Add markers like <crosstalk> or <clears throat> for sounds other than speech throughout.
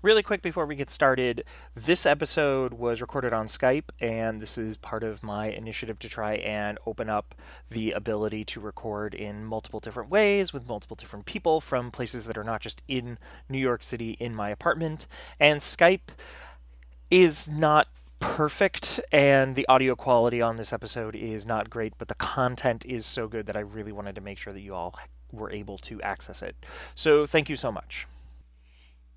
Really quick before we get started, this episode was recorded on Skype, and this is part of my initiative to try and open up the ability to record in multiple different ways with multiple different people from places that are not just in New York City in my apartment. And Skype is not perfect and the audio quality on this episode is not great but the content is so good that i really wanted to make sure that you all were able to access it so thank you so much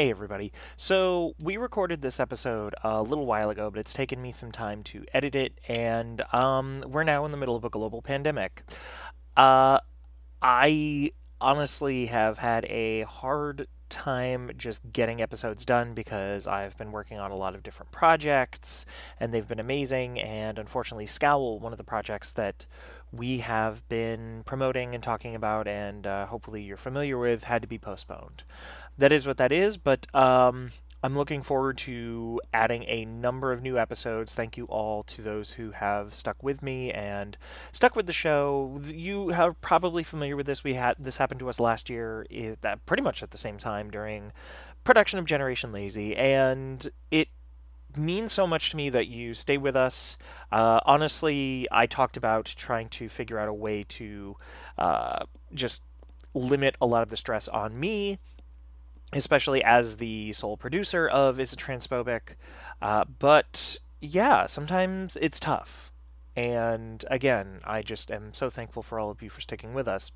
Hey, everybody. So, we recorded this episode a little while ago, but it's taken me some time to edit it, and um, we're now in the middle of a global pandemic. Uh, I honestly have had a hard time just getting episodes done because I've been working on a lot of different projects, and they've been amazing, and unfortunately, Scowl, one of the projects that we have been promoting and talking about, and uh, hopefully you're familiar with, had to be postponed that is what that is. But um, I'm looking forward to adding a number of new episodes. Thank you all to those who have stuck with me and stuck with the show. You are probably familiar with this. We had this happened to us last year, that pretty much at the same time during production of Generation Lazy, and it means so much to me that you stay with us. Uh, honestly, I talked about trying to figure out a way to uh, just limit a lot of the stress on me especially as the sole producer of Is It Transphobic. Uh, but yeah, sometimes it's tough. And again, I just am so thankful for all of you for sticking with us.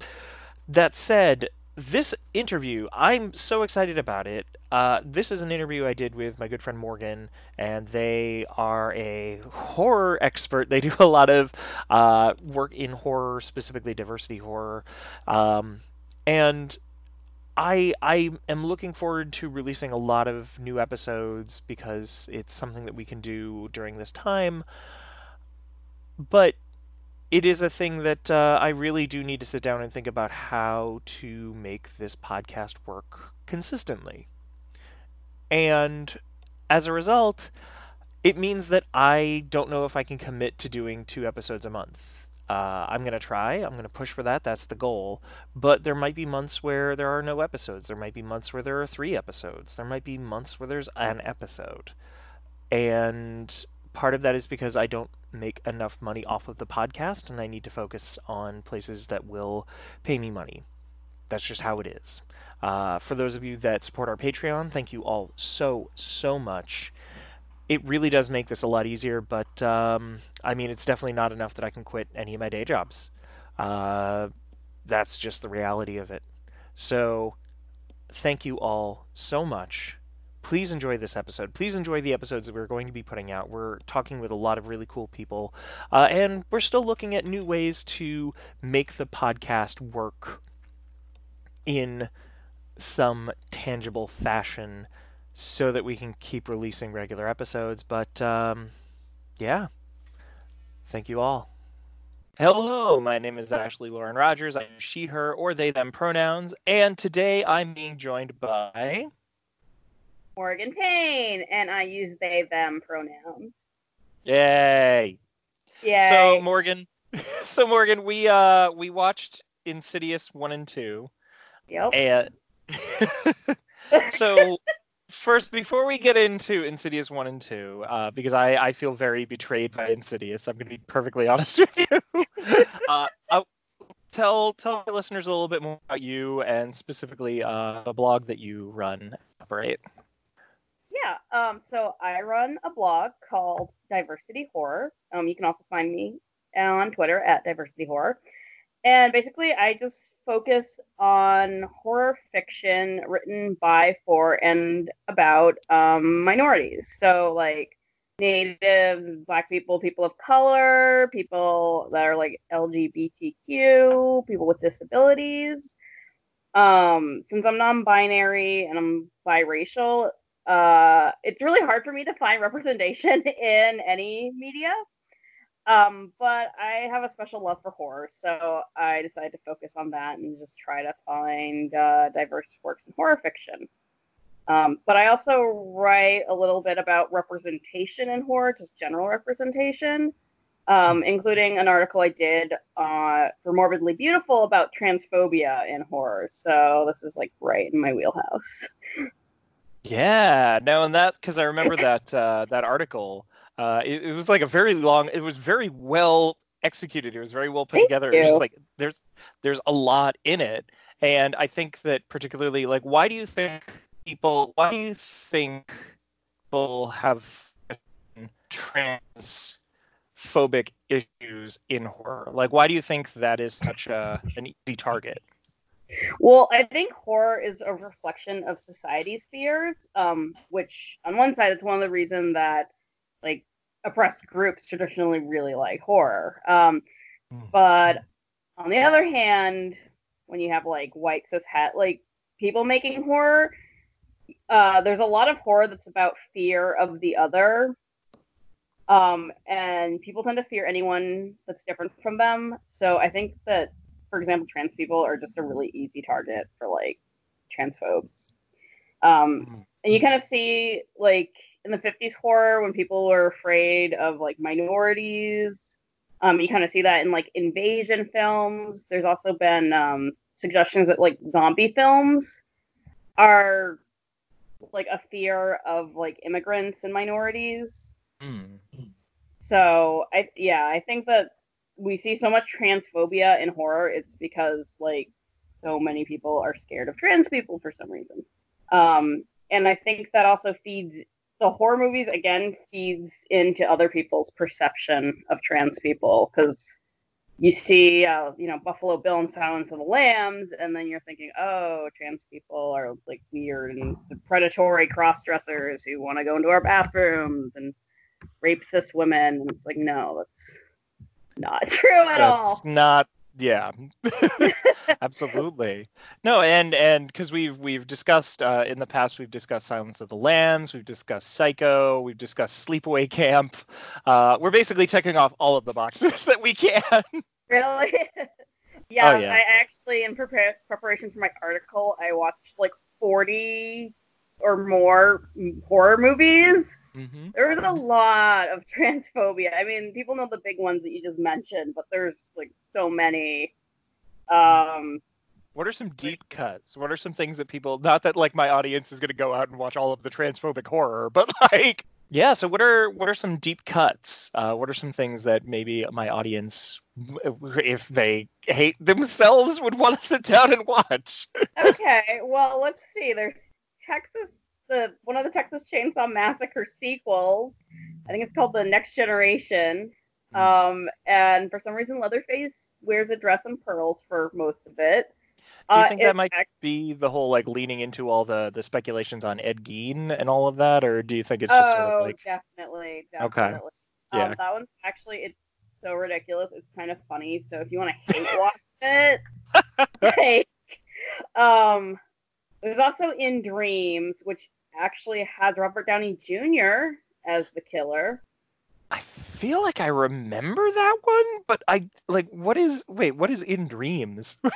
That said, this interview, I'm so excited about it. Uh, this is an interview I did with my good friend Morgan, and they are a horror expert. They <laughs> do a lot of uh, work in horror, specifically diversity horror. Um, and I I am looking forward to releasing a lot of new episodes because it's something that we can do during this time. But it is a thing that uh, I really do need to sit down and think about how to make this podcast work consistently. And as a result, it means that I don't know if I can commit to doing two episodes a month uh, I'm going to try. I'm going to push for that. That's the goal. But there might be months where there are no episodes. There might be months where there are three episodes. There might be months where there's an episode. And part of that is because I don't make enough money off of the podcast and I need to focus on places that will pay me money. That's just how it is. Uh, for those of you that support our Patreon, thank you all so, so much it really does make this a lot easier, but um, I mean, it's definitely not enough that I can quit any of my day jobs. Uh, that's just the reality of it. So, thank you all so much. Please enjoy this episode. Please enjoy the episodes that we're going to be putting out. We're talking with a lot of really cool people, uh, and we're still looking at new ways to make the podcast work in some tangible fashion so that we can keep releasing regular episodes. But um, yeah, thank you all. Hello, my name is Ashley Lauren Rogers. I'm she, her, or they, them pronouns, and today I'm being joined by Morgan Payne, and I use they, them pronouns. Yay! Yay! So Morgan, <laughs> so Morgan, we uh we watched Insidious one and two. Yep. And <laughs> <laughs> so first, before we get into Insidious one and two, uh, because I, I feel very betrayed by Insidious, I'm going to be perfectly <laughs> honest with you. <laughs> uh, tell tell listeners a little bit more about you and specifically uh, the blog that you run operate. Yeah. Um. So I run a blog called Diversity Horror. Um. You can also find me on Twitter at Diversity Horror. And basically, I just focus on horror fiction written by, for, and about um, minorities. So, like, natives, black people, people of color, people that are like LGBTQ, people with disabilities. Um, since I'm non-binary and I'm biracial, uh, it's really hard for me to find representation <laughs> in any media. Um, but I have a special love for horror, so I decided to focus on that and just try to find uh, diverse works in horror fiction. Um, but I also write a little bit about representation in horror, just general representation, um, including an article I did uh, for Morbidly Beautiful about transphobia in horror. So this is like right in my wheelhouse. <laughs> Yeah, no, and that because I remember that uh, that article. Uh, it, it was like a very long. It was very well executed. It was very well put Thank together. It was just like there's there's a lot in it, and I think that particularly like why do you think people why do you think people have transphobic issues in horror? Like why do you think that is such a an easy target? Well, I think horror is a reflection of society's fears, um, which on one side, it's one of the reasons that like oppressed groups traditionally really like horror. Um, Mm. but on the other hand, when you have like white cis het like people making horror, uh, there's a lot of horror that's about fear of the other. Um, and people tend to fear anyone that's different from them. So I think that, for example, trans people are just a really easy target for like transphobes. Um, and you kind of see like in the 50s horror when people were afraid of like minorities. Um, you kind of see that in like invasion films. There's also been um, suggestions that like zombie films are like a fear of like immigrants and minorities. Hmm. So I yeah, I think that we see so much transphobia in horror. It's because like so many people are scared of trans people for some reason. Um, and I think that also feeds the horror movies again feeds into other people's perception of trans people because you see, uh, you know, Buffalo Bill and Silence of the Lambs, and then you're thinking, oh, trans people are like weird and predatory cross dressers who want to go into our bathrooms and rape cis women. And it's like, no, that's not <laughs> true at all. That's not yeah. <laughs> <laughs> Absolutely. No, and and because we've we've discussed uh, in the past, we've discussed Silence of the Lambs, we've discussed Psycho, we've discussed Sleepaway Camp. Uh, we're basically checking off all of the boxes <laughs> that we can. Really? yeah, Oh, yeah. I actually, in prepare- preparation for my article, I watched like 40 or more horror movies. Hmm There was a lot of <laughs> transphobia. I mean, people know the big ones that you just mentioned, but there's like so many. Um, What are some deep cuts? What are some things that people? Not that like my audience is going to go out and watch all of the transphobic horror, but <laughs> like yeah. So what are what are some deep cuts? Uh, what are some things that maybe my audience, if they hate themselves, would want to sit down and watch? <laughs> okay, well, let's see. There's Texas, the one of the Texas Chainsaw Massacre sequels. I think it's called The Next Generation. Um, and for some reason, Leatherface wears a dress and pearls for most of it. Do you Uh, think that might be the whole like leaning into all the the speculations on Ed Gein and all of that, or do you think it's just sort oh, of like definitely, Okay. definitely. Yeah. Um, that one's actually it's so ridiculous. It's kind of funny. So if you want to hate <laughs> watch it, <laughs> like, um, there's also In Dreams, which actually has Robert Downey Jr. as the killer. I feel like I remember that one, but I like what is wait, what is in dreams? <laughs>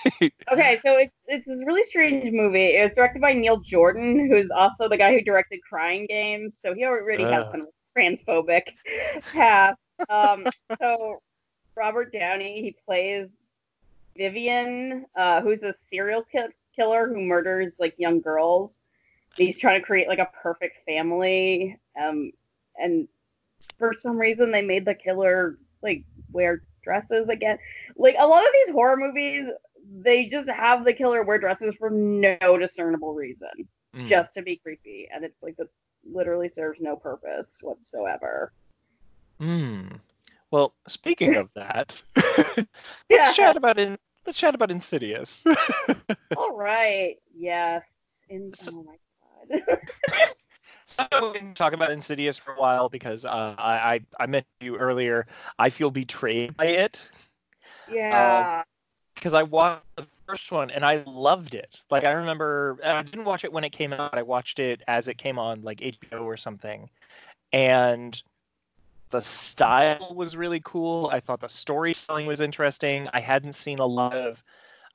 Okay, so it's it's this really strange movie. It was directed by Neil Jordan, who's also the guy who directed Crying Games. So he already has kind of a transphobic <laughs> past. Um, so Robert Downey, he plays Vivian, uh, who's a serial ki- killer who murders like young girls. He's trying to create like a perfect family. Um, and for some reason, they made the killer like wear dresses again. Like a lot of these horror movies, they just have the killer wear dresses for no discernible reason, Mm. just to be creepy, and it's like that literally serves no purpose whatsoever. Hmm. Well, speaking of that, <laughs> let's Yeah. chat about in let's chat about Insidious. <laughs> All right, yes. In, oh my. So we can talk about Insidious for a while because uh, I, I I mentioned you earlier. I feel betrayed by it Yeah. because I watched the first one and I loved it. Like I remember, I didn't watch it when it came out. I watched it as it came on like HBO or something, and the style was really cool. I thought the storytelling was interesting. I hadn't seen a lot of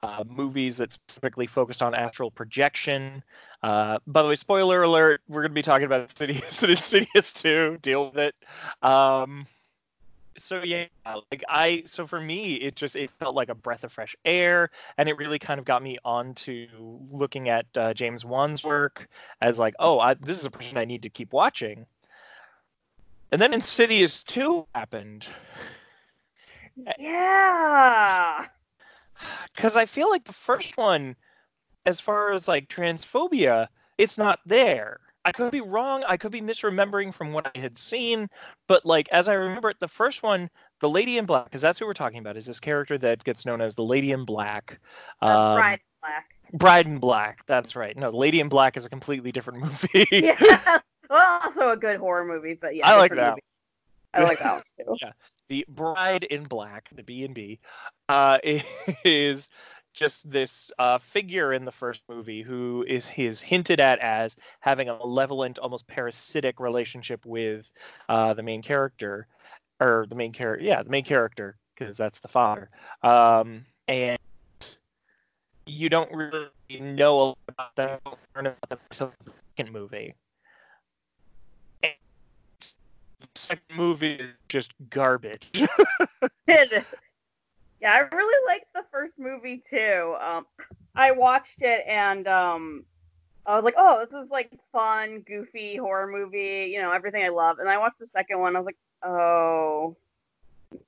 uh, movies that specifically focused on astral projection. Uh, by the way, spoiler alert: we're going to be talking about Insidious <laughs> and Insidious 2. Deal with it. Um, so yeah, like I, so for me, it just it felt like a breath of fresh air, and it really kind of got me onto looking at uh, James Wan's work as like, oh, I, this is a person I need to keep watching. And then Insidious 2 happened. Yeah. Because I feel like the first one, as far as like transphobia, it's not there. I could be wrong. I could be misremembering from what I had seen, but like as I remember it, the first one, the Lady in Black, because that's who we're talking about, is this character that gets known as the Lady in Black. Uh, Um, Bride in Black. Bride in Black. That's right. No, Lady in Black is a completely different movie. <laughs> Yeah. well, also a good horror movie, but yeah. I like that. movie. I like that one too. <laughs> the bride in black the b and b uh, <laughs> is just this uh, figure in the first movie who is hinted at as having a malevolent almost parasitic relationship with uh, the main character or the main character yeah the main character because that's the father. Um, and you don't really know a lot about them about them until the second movie And the second movie is just garbage. <laughs> Yeah, I really liked the first movie too. Um, I watched it and um, I was like, oh, this is like fun, goofy horror movie. You know, everything I love. And I watched the second one. I was like, oh,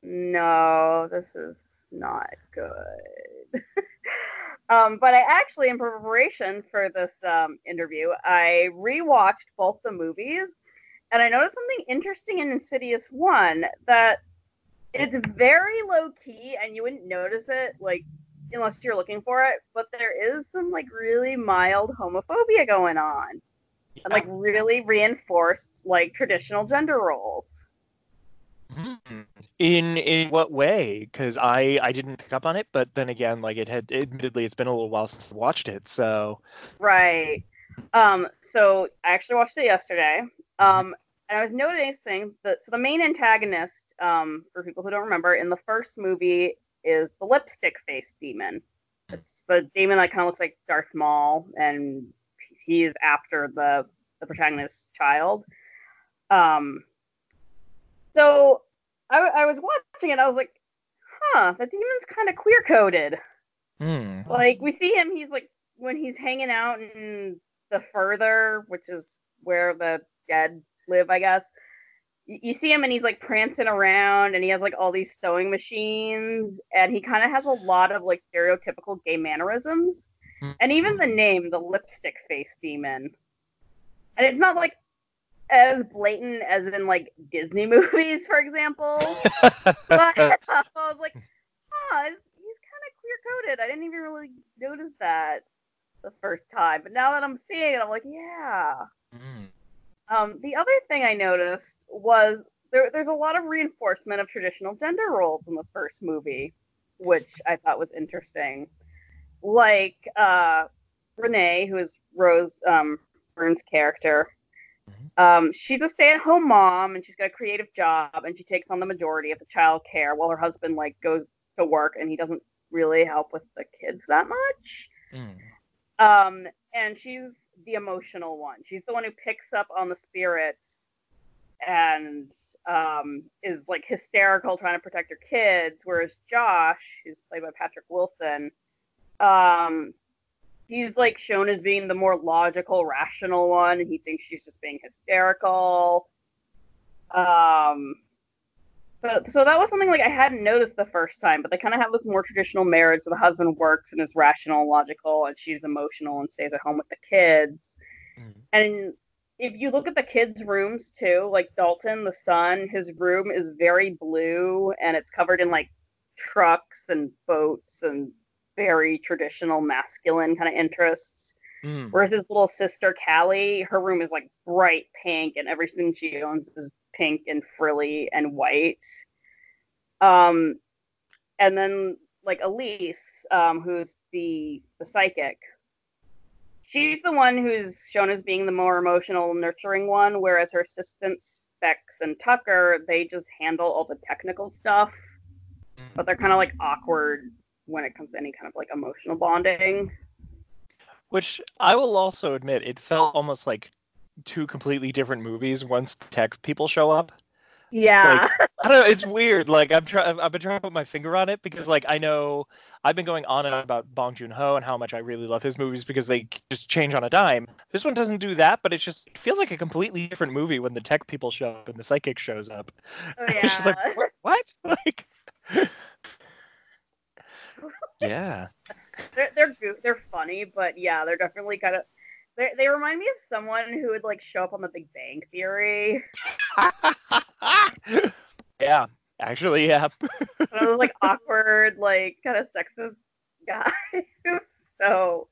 no, this is not good. <laughs> um, but I actually, in preparation for this um, interview, I rewatched both the movies, and I noticed something interesting in Insidious One that it's very low key and you wouldn't notice it like unless you're looking for it but there is some like really mild homophobia going on and like really reinforced like traditional gender roles. Hmm. In in what way? Because I I didn't pick up on it, but then again, like it had admittedly it's been a little while since I watched it, so. Right. Um so i actually watched it yesterday. Um and i was noticing that so the main antagonist um for people who don't remember in the first movie is the lipstick face demon. It's the demon that kind of looks like darth maul and he is after the the protagonist's child. Um so I, I was watching it i was like huh the demon's kind of queer coded hmm. like we see him he's like when he's hanging out in the further which is where the dead live i guess you see him and he's like prancing around and he has like all these sewing machines and he kind of has a lot of like stereotypical gay mannerisms and even the name the lipstick face demon and it's not like as blatant as in like disney <laughs> movies for example <laughs> but <laughs> I was like, oh, he's kind of queer coded. I didn't even really notice that the first time, but now that I'm seeing it, I'm like, yeah. Hmm. Um, the other thing I noticed was there, there's a lot of reinforcement of traditional gender roles in the first movie, which I thought was interesting. Like uh, Renee, who is Rose um, Byrne's character, um, she's a stay-at-home mom and she's got a creative job and she takes on the majority of the child care while her husband like goes to work and he doesn't really help with the kids that much. Hmm. Um, and she's the emotional one. She's the one who picks up on the spirits and um, is like hysterical trying to protect her kids, whereas Josh, who's played by Patrick Wilson, um, he's like shown as being the more logical, rational one. and He thinks she's just being hysterical. Um, so, so that was something like I hadn't noticed the first time, but they kind of have this more traditional marriage. So the husband works and is rational and logical, and she's emotional and stays at home with the kids. Mhm. And if you look at the kids' rooms too, like Dalton, the son, his room is very blue and it's covered in like trucks and boats and very traditional masculine kind of interests. Mm. Whereas his little sister Callie, her room is like bright pink, and everything she owns is pink and frilly and white. Um, and then like Elise, um, who's the the psychic, she's the one who's shown as being the more emotional, nurturing one, whereas her assistants Specs and Tucker, they just handle all the technical stuff, but they're kind of like awkward when it comes to any kind of like emotional bonding. Which I will also admit, it felt almost like two completely different movies once tech people show up. Yeah. Like, I don't know. It's weird. Like I'm trying. I've been trying to put my finger on it because, like, I know I've been going on and on about Bong Joon Ho and how much I really love his movies because they just change on a dime. This one doesn't do that, but it's just it feels like a completely different movie when the tech people show up and the psychic shows up. Oh, <laughs> It's just like what? what? <laughs> Like, <laughs> yeah. they're they're goo- they're funny, but yeah, they're definitely kind of they they remind me of someone who would like show up on The Big Bang Theory. <laughs> yeah. Actually, yeah. <laughs> One of those like awkward, like kind of sexist guys. <laughs> so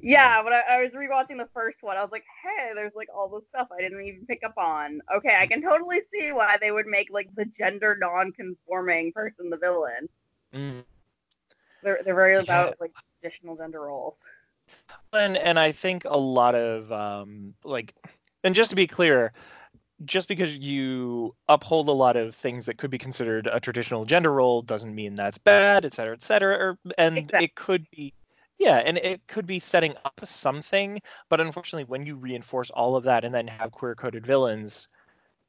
yeah, when I, I was rewatching the first one, I was like, hey, there's like all this stuff I didn't even pick up on. Okay, I can totally see why they would make like the gender non-conforming person the villain. Mm. They're they're very Yeah. about like traditional gender roles. And and I think a lot of um like and just to be clear, just because you uphold a lot of things that could be considered a traditional gender role doesn't mean that's bad, et cetera, et cetera. Or, and Exactly. it could be yeah, and it could be setting up something, but unfortunately when you reinforce all of that and then have queer coded villains,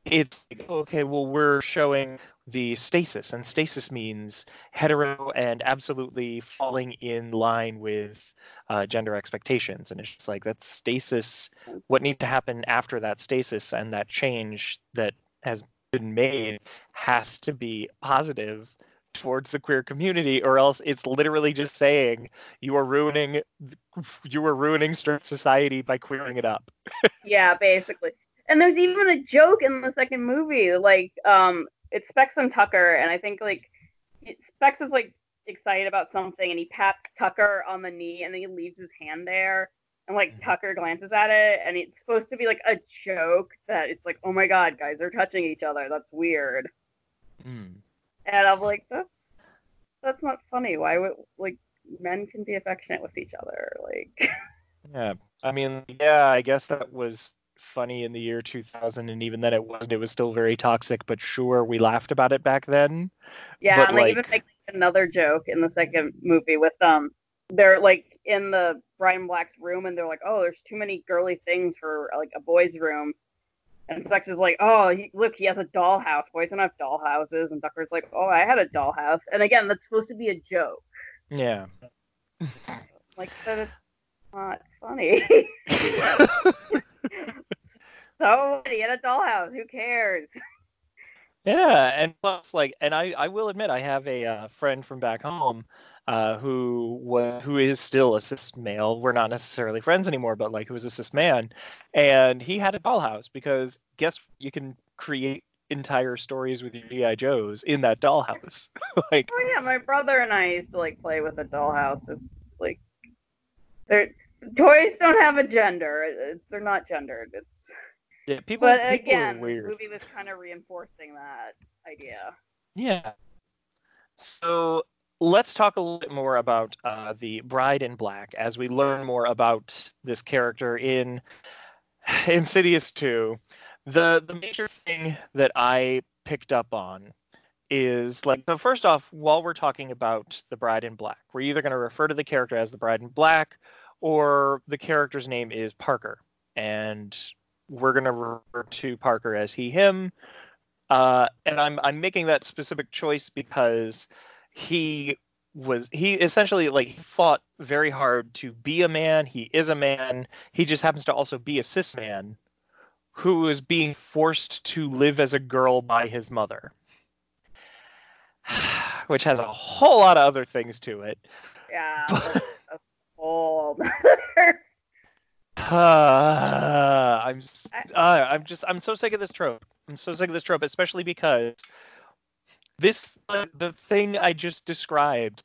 it's like, okay, well we're showing the stasis, and stasis means hetero and absolutely falling in line with uh, gender expectations and it's just like that's stasis what needs to happen after that stasis and that change that has been made has to be positive towards the queer community or else it's literally just saying you are ruining you are ruining straight society by queering it up <laughs> Yeah, basically. And there's even a joke in the second movie, like um, it's Specs and Tucker, and I think like it- Specs is like excited about something, and he pats Tucker on the knee, and then he leaves his hand there, and like Mhm. Tucker glances at it, and it's supposed to be like a joke that it's like, oh my god, guys are touching each other, that's weird, Mm. and I'm like, that's that's not funny. Why would like men can be affectionate with each other, like. <laughs> yeah i mean yeah i guess that was funny in the year 2000 and even then it wasn't it was still very toxic but sure we laughed about it back then Yeah, But, and they even like- make another joke in the second movie with um they're like in the Bride in Black's room and they're like, Oh, there's too many girly things for like a boy's room. And Specs is like, Oh, he, look, he has a dollhouse. Boys don't have dollhouses. And Tucker's like, Oh, I had a dollhouse. And again, that's supposed to be a joke. yeah <laughs> Like, but it's not funny. <laughs> <laughs> so he had a dollhouse. Who cares? Yeah, and plus, like, and I, I will admit, I have a uh, friend from back home, uh, who was, who is still a cis male. We're not necessarily friends anymore, but like, who was a cis man, and he had a dollhouse because guess you can create entire stories with your GI Joes in that dollhouse. <laughs> like, Oh yeah, my brother and I used to like play with a dollhouse. It's like they're toys don't have a gender. It's, they're not gendered. It's yeah, people, but people again, are this movie was kind of reinforcing that idea. Yeah. So let's talk a little bit more about uh, the Bride in Black as we learn more about this character in <sighs> Insidious 2. The the major thing that I picked up on is like so first off, while we're talking about the Bride in Black, we're either going to refer to the character as the Bride in Black or the character's name is Parker. And we're going to refer to Parker as he him uh, and I'm I'm making that specific choice because he was he essentially like fought very hard to be a man. He is a man. He just happens to also be a cis man who is being forced to live as a girl by his mother, <sighs> which has a whole lot of other things to it. Yeah, <laughs> But- that's a. Uh, I'm uh, I'm just I'm so sick of this trope. I'm so sick of this trope, especially because this uh, the thing I just described.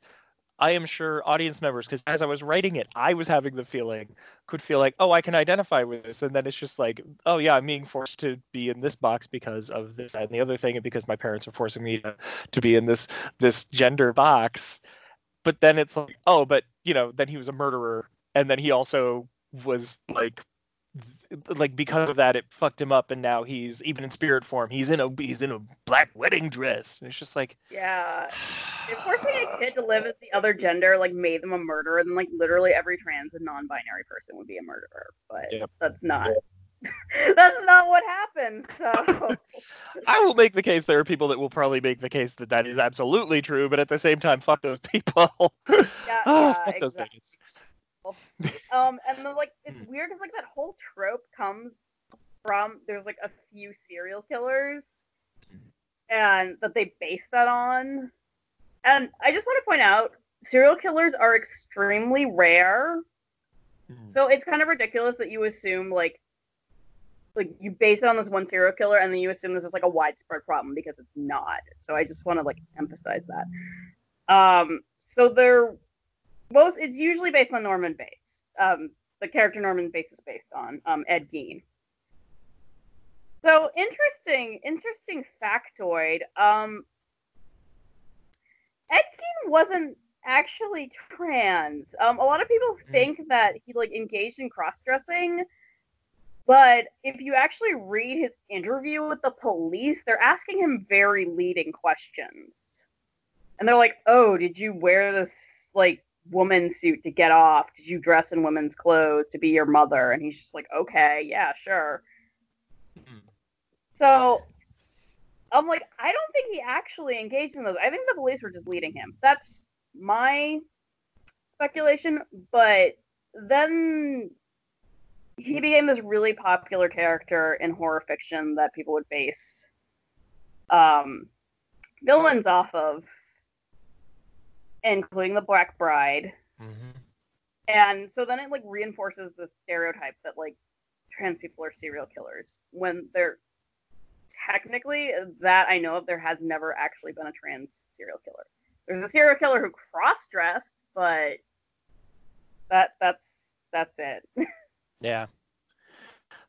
I am sure audience members, because as I was writing it, I was having the feeling, could feel like, oh, I can identify with this, and then it's just like, oh yeah, I'm being forced to be in this box because of this and the other thing, and because my parents are forcing me to, to be in this this gender box. But then it's like, oh, but you know, then he was a murderer, and then he also was like like because of that it fucked him up and now he's even in spirit form he's in a he's in a black wedding dress and it's just like Yeah. <sighs> If forcing a kid to live as the other gender like made them a murderer, then like literally every trans and non-binary person would be a murderer. But Yep. that's not. <laughs> that's not what happened. So <laughs> i will make the case there are people that will probably make the case that that is absolutely true but at the same time fuck those people <laughs> yeah, oh yeah, fuck those exactly. bigots Um, and then like it's Hmm. weird because like that whole trope comes from there's like a few serial killers, and that they base that on. And I just want to point out, serial killers are extremely rare. Mhm. So it's kind of ridiculous that you assume like like you base it on this one serial killer and then you assume this is like a widespread problem because it's not. So I just want to like emphasize that. Um so they're most it's usually based on Norman Bates. Um the character Norman Bates is based on, um Ed Gein. So interesting, interesting factoid. Um Ed Gein wasn't actually trans. Um, a lot of people Hmm. think that he like engaged in cross dressing, but if you actually read his interview with the police, they're asking him very leading questions, and they're like, "Oh, did you wear this like woman suit to get off? Did you dress in women's clothes to be your mother?" And he's just like, "Okay, yeah, sure." So I'm like, I don't think he actually engaged in those. I think the police were just leading him. That's my speculation. But then he became this really popular character in horror fiction that people would base um, villains off of, including the Black Bride. Mhm. And so then it like reinforces the stereotype that like trans people are serial killers when they're technically that I know of there has never actually been a trans serial killer. There's a serial killer who cross dressed, but that that's that's it. <laughs> Yeah.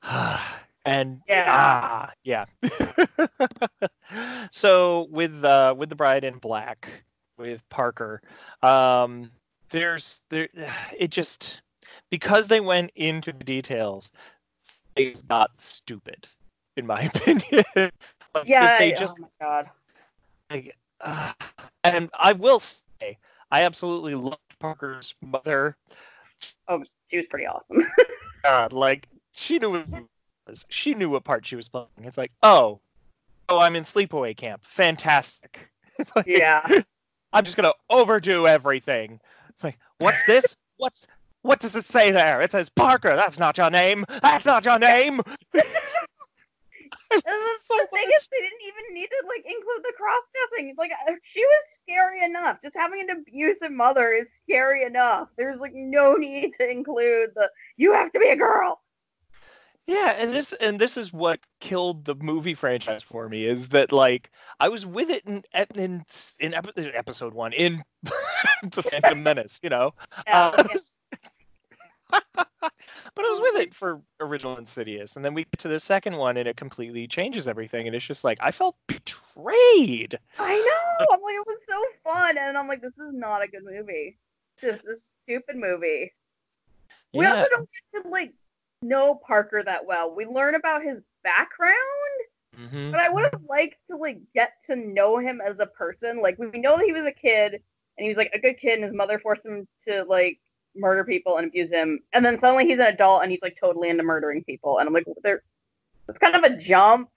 <sighs> and Yeah. ah, yeah. <laughs> so with uh with the bride in black with Parker, um there's there <sighs> it just because they went into the details, it's not stupid in my <laughs> opinion. Like, yeah. if they I- just oh my god. like, uh, <sighs> and I will say I absolutely loved Parker's mother Oh, She was pretty awesome. <laughs> God, like she knew was. She knew what part she was playing. It's like, oh, oh, I'm in sleepaway camp. Fantastic. <laughs> Like, yeah. <laughs> I'm just gonna overdo everything. It's like, what's this? What's what does it say there? It says Parker. That's not your name. That's not your name. <laughs> And <laughs> the, So the thing is, they didn't even need to like include the cross dressing. Like uh, she was scary enough. Just having an abusive mother is scary enough. There's like no need to include the you have to be a girl. Yeah, and this and this is what killed the movie franchise for me is that like I was with it in in in epi- episode one in <laughs> the Phantom Menace, you know. Yeah, Uh, <laughs> but I was with it for original Insidious, and then we get to the second one, and it completely changes everything, and it's just like I felt betrayed. I know. I'm like, it was so fun, and I'm like, this is not a good movie. This is a stupid movie. We also don't get to like know Parker that well. We learn about his background, mhm. but I would have liked to like get to know him as a person. Like we know that he was a kid, and he was like a good kid, and his mother forced him to like murder people and abuse him, and then suddenly he's an adult and he's like totally into murdering people, and I'm like, there. It's kind of a jump.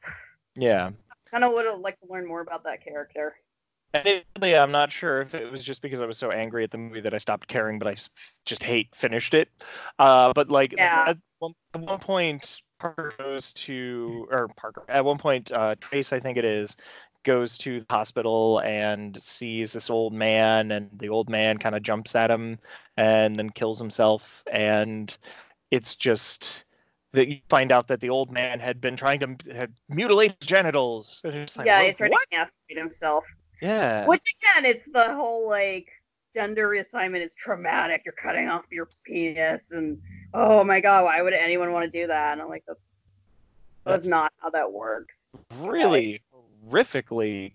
yeah. Kind of would have liked to learn more about that character. Admittedly, I'm not sure if it was just because I was so angry at the movie that I stopped caring, but I just hate finished it. Uh, but like Yeah. at, one, at one point, Parker goes to or Parker at one point, uh, Trace, I think it is, goes to the hospital and sees this old man, and the old man kind of jumps at him and then kills himself, and it's just that you find out that the old man had been trying to had mutilate his genitals. Like, yeah, "Wha- he's trying to castrate himself. Yeah. Which again, it's the whole like gender reassignment is traumatic. You're cutting off your penis, and oh my god, why would anyone want to do that? And I'm like, that's, that's, That's- not how that works. really horrifically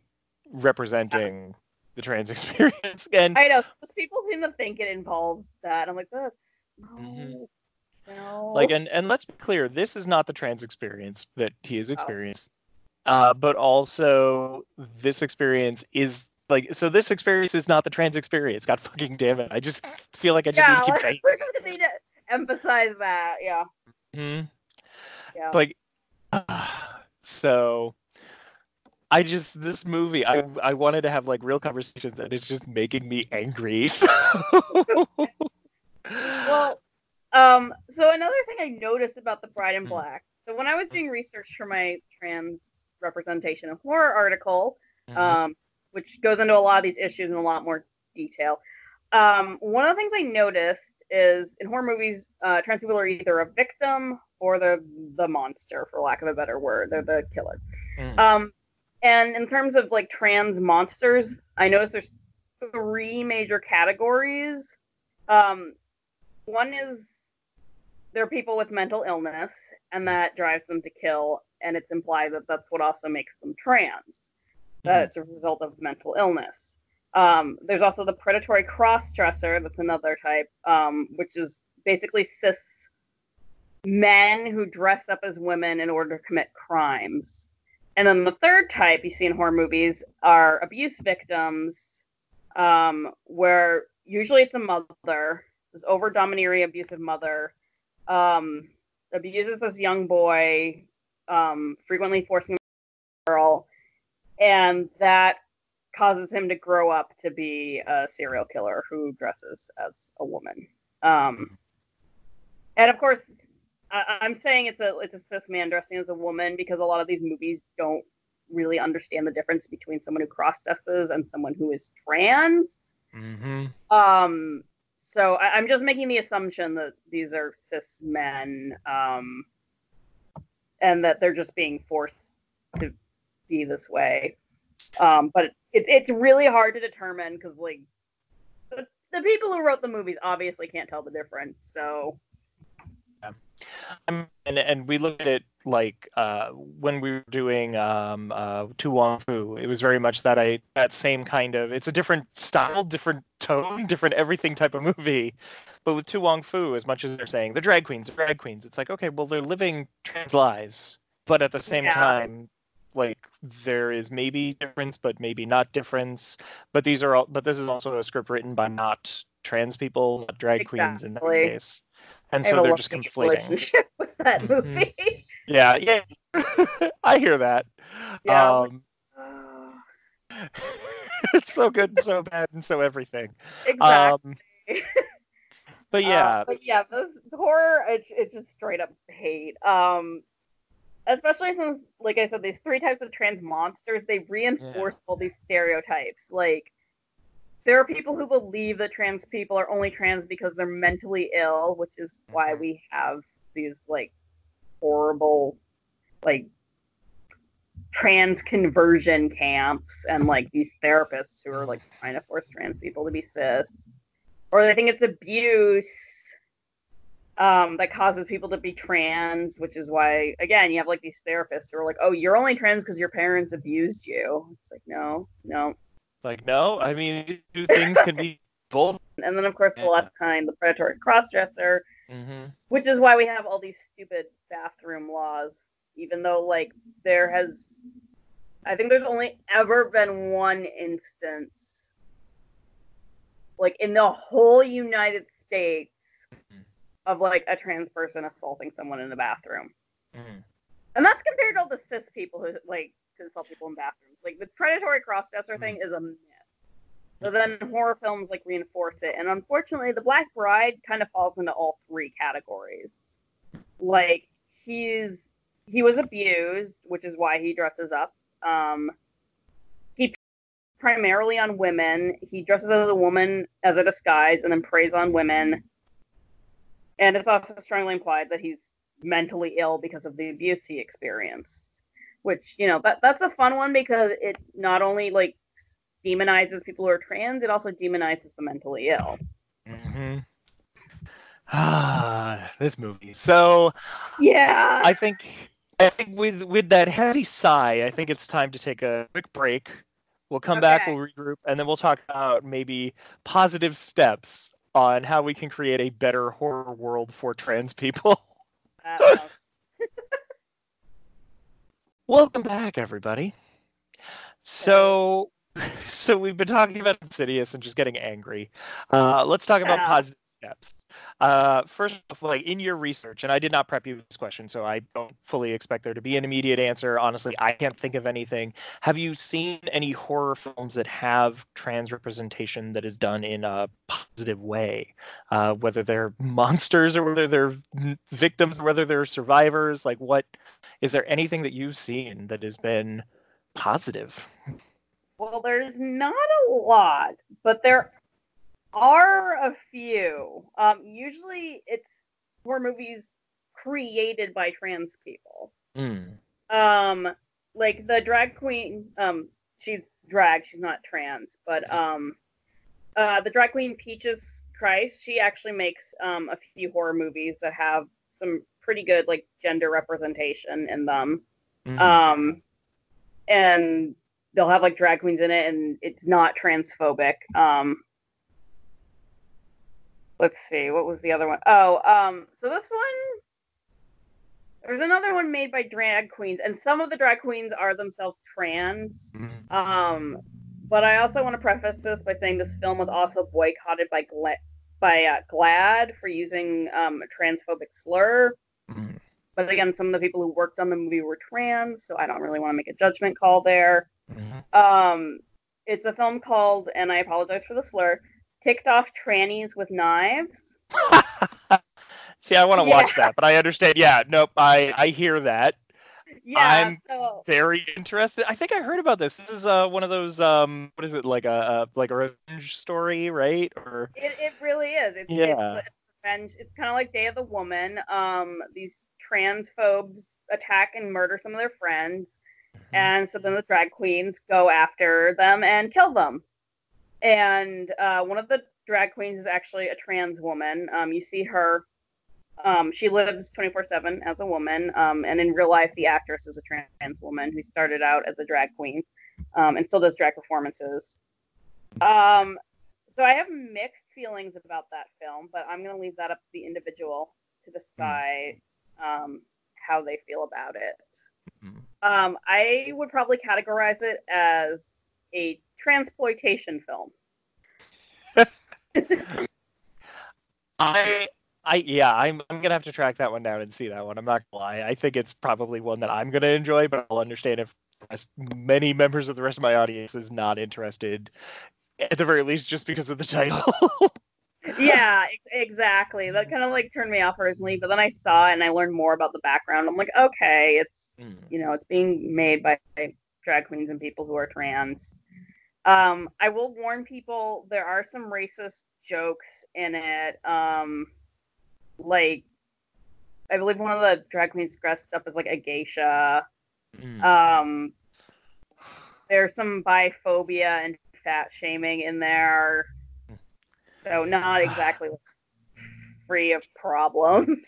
representing the trans <laughs> experience. And I know most people seem to think it involves that. I'm like, that's no, no. like and and let's be clear, this is not the trans experience that he has experienced. Uh, but also this experience is like so this experience is not the trans experience. God fucking damn it. I just feel like I just yeah, need to keep like, saying we're gonna need to emphasize that. Yeah, Mhm. yeah. like <sighs> so I just this movie I I wanted to have like real conversations and it's just making me angry. <laughs> So Well, um, so another thing I noticed about the Bride in. Black. So when I was doing research for my trans representation of horror article, Mhm. um, which goes into a lot of these issues in a lot more detail, um, one of the things I noticed is in horror movies, uh, trans people are either a victim or they're the monster, for lack of a better word. They're the killer. Mm. Um, and in terms of like trans monsters, I noticed there's three major categories. Um, one is there are people with mental illness, and that drives them to kill, and it's implied that that's what also makes them trans, that Mhm. it's a result of mental illness. Um, there's also the predatory cross-dresser, that's another type, um, which is basically cis men who dress up as women in order to commit crimes. And then the third type you see in horror movies are abuse victims, um, where usually it's a mother, this over domineering, abusive mother, um, abuses this young boy, um, frequently forcing him to girl, and that causes him to grow up to be a serial killer who dresses as a woman. Um, and of course, I, I'm saying it's a it's a cis man dressing as a woman because a lot of these movies don't really understand the difference between someone who cross dresses and someone who is trans. Mhm. Um, so I, I'm just making the assumption that these are cis men, um, and that they're just being forced to be this way. Um, but it, it's really hard to determine because like the, the people who wrote the movies obviously can't tell the difference. So and and we look at it like uh, when we were doing um, uh, To Wong Foo, it was very much that I that same kind of. It's a different style, different tone, <laughs> different everything type of movie. But with To Wong Foo, as much as they're saying the drag queens, the drag queens, it's like okay, well they're living trans lives, but at the same Yeah. time, like there is maybe difference, but maybe not difference. But these are all. But this is also a script written by not trans people, not drag queens in that case. And so they're just conflating. <laughs> with that Mhm. movie. Yeah, yeah. <laughs> I hear that. Yeah. Um, <laughs> it's so good and so bad and so everything. exactly. Um, but yeah, Uh, but yeah, this horror, it's, it's just straight up hate. Um, especially since, like I said, these three types of trans monsters, they reinforce all these stereotypes. Like, there are people who believe that trans people are only trans because they're mentally ill, which is why Mhm. we have these like horrible, like trans conversion camps and like these therapists who are like trying to force trans people to be cis or they think it's abuse um, that causes people to be trans, which is why, again, you have like these therapists who are like, "Oh, you're only trans because your parents abused you." It's like, no, no. Like no, I mean, two things can be both. And then, of course, the Yeah. left kind, the predatory crossdresser, hmm which is why we have all these stupid bathroom laws. Even though, like, there has, I think there's only ever been one instance, like, in the whole United States, Mhm. of like a trans person assaulting someone in the bathroom. hmm And that's compared to all the cis people who like to assault people in bathrooms. Like the predatory crossdresser thing is a myth. So then horror films like reinforce it. And unfortunately the Black Bride kind of falls into all three categories. Like he's he was abused, which is why he dresses up. Um he primarily on women. He dresses as a woman as a disguise and then preys on women. And it's also strongly implied that he's mentally ill because of the abuse he experienced. Which, you know, that that's a fun one because it not only like demonizes people who are trans, it also demonizes the mentally ill. hmm Ah, this movie. So Yeah. I think I think with with that heavy sigh, I think it's time to take a quick break. We'll come back, we'll regroup, and then we'll talk about maybe positive steps on how we can create a better horror world for trans people. That Welcome back, everybody. So, <laughs> so we've been talking about Insidious and just getting angry. Uh, let's talk about positive steps. Uh, first off, like in your research, and I did not prep you with this question, so I don't fully expect there to be an immediate answer. Honestly, I can't think of anything. Have you seen any horror films that have trans representation that is done in a positive way? Uh, whether they're <laughs> monsters or whether they're victims, or whether they're survivors, like what is there anything that you've seen that has been positive? Well, there's not a lot, but there are a few. Um, usually it's horror movies created by trans people. Mm. Um, like the drag queen, um, she's drag, she's not trans, but um, uh, the drag queen Peaches Christ, she actually makes um a few horror movies that have some pretty good like gender representation in them. Mhm. Um, and they'll have like drag queens in it, and it's not transphobic. Um, let's see, what was the other one? Oh, um, so this one, there's another one made by drag queens, and some of the drag queens are themselves trans. Mhm. Um, but I also want to preface this by saying this film was also boycotted by Gla- by uh, GLAAD for using um, a transphobic slur. Mhm. But again, some of the people who worked on the movie were trans, so I don't really want to make a judgment call there. Mhm. Um, it's a film called, and I apologize for the slur, "Ticked Off Trannies with Knives." <laughs> See, I want to Yeah. watch that, but I understand. Yeah, nope. I I hear that. Yeah, I'm so Very interested. I think I heard about this. This is uh one of those um what is it like a, like a revenge story, right? Or it, it really is. It's, Yeah. it's, it's revenge. It's kind of like Day of the Woman. Um, these transphobes attack and murder some of their friends, and so then the drag queens go after them and kill them. And uh, one of the drag queens is actually a trans woman. Um, you see her. Um, she lives 24/7 as a woman, um, and in real life, the actress is a trans woman who started out as a drag queen, um, and still does drag performances. Um, so I have mixed feelings about that film, but I'm going to leave that up to the individual to decide um, how they feel about it. Mhm. Um, I would probably categorize it as a transploitation film. <laughs> I I yeah, I'm I'm gonna have to track that one down and see that one. I'm not gonna lie. I think it's probably one that I'm gonna enjoy, but I'll understand if many members of the rest of my audience is not interested. At the very least, just because of the title. <laughs> yeah, exactly. That kind of like turned me off originally, but then I saw it and I learned more about the background. I'm like, okay, it's Mm. you know, it's being made by drag queens and people who are trans. Um, I will warn people there are some racist jokes in it. Um, like, I believe one of the drag queens dressed up as like a geisha. Mm. Um, there's some biphobia and fat shaming in there. So not exactly free of problems.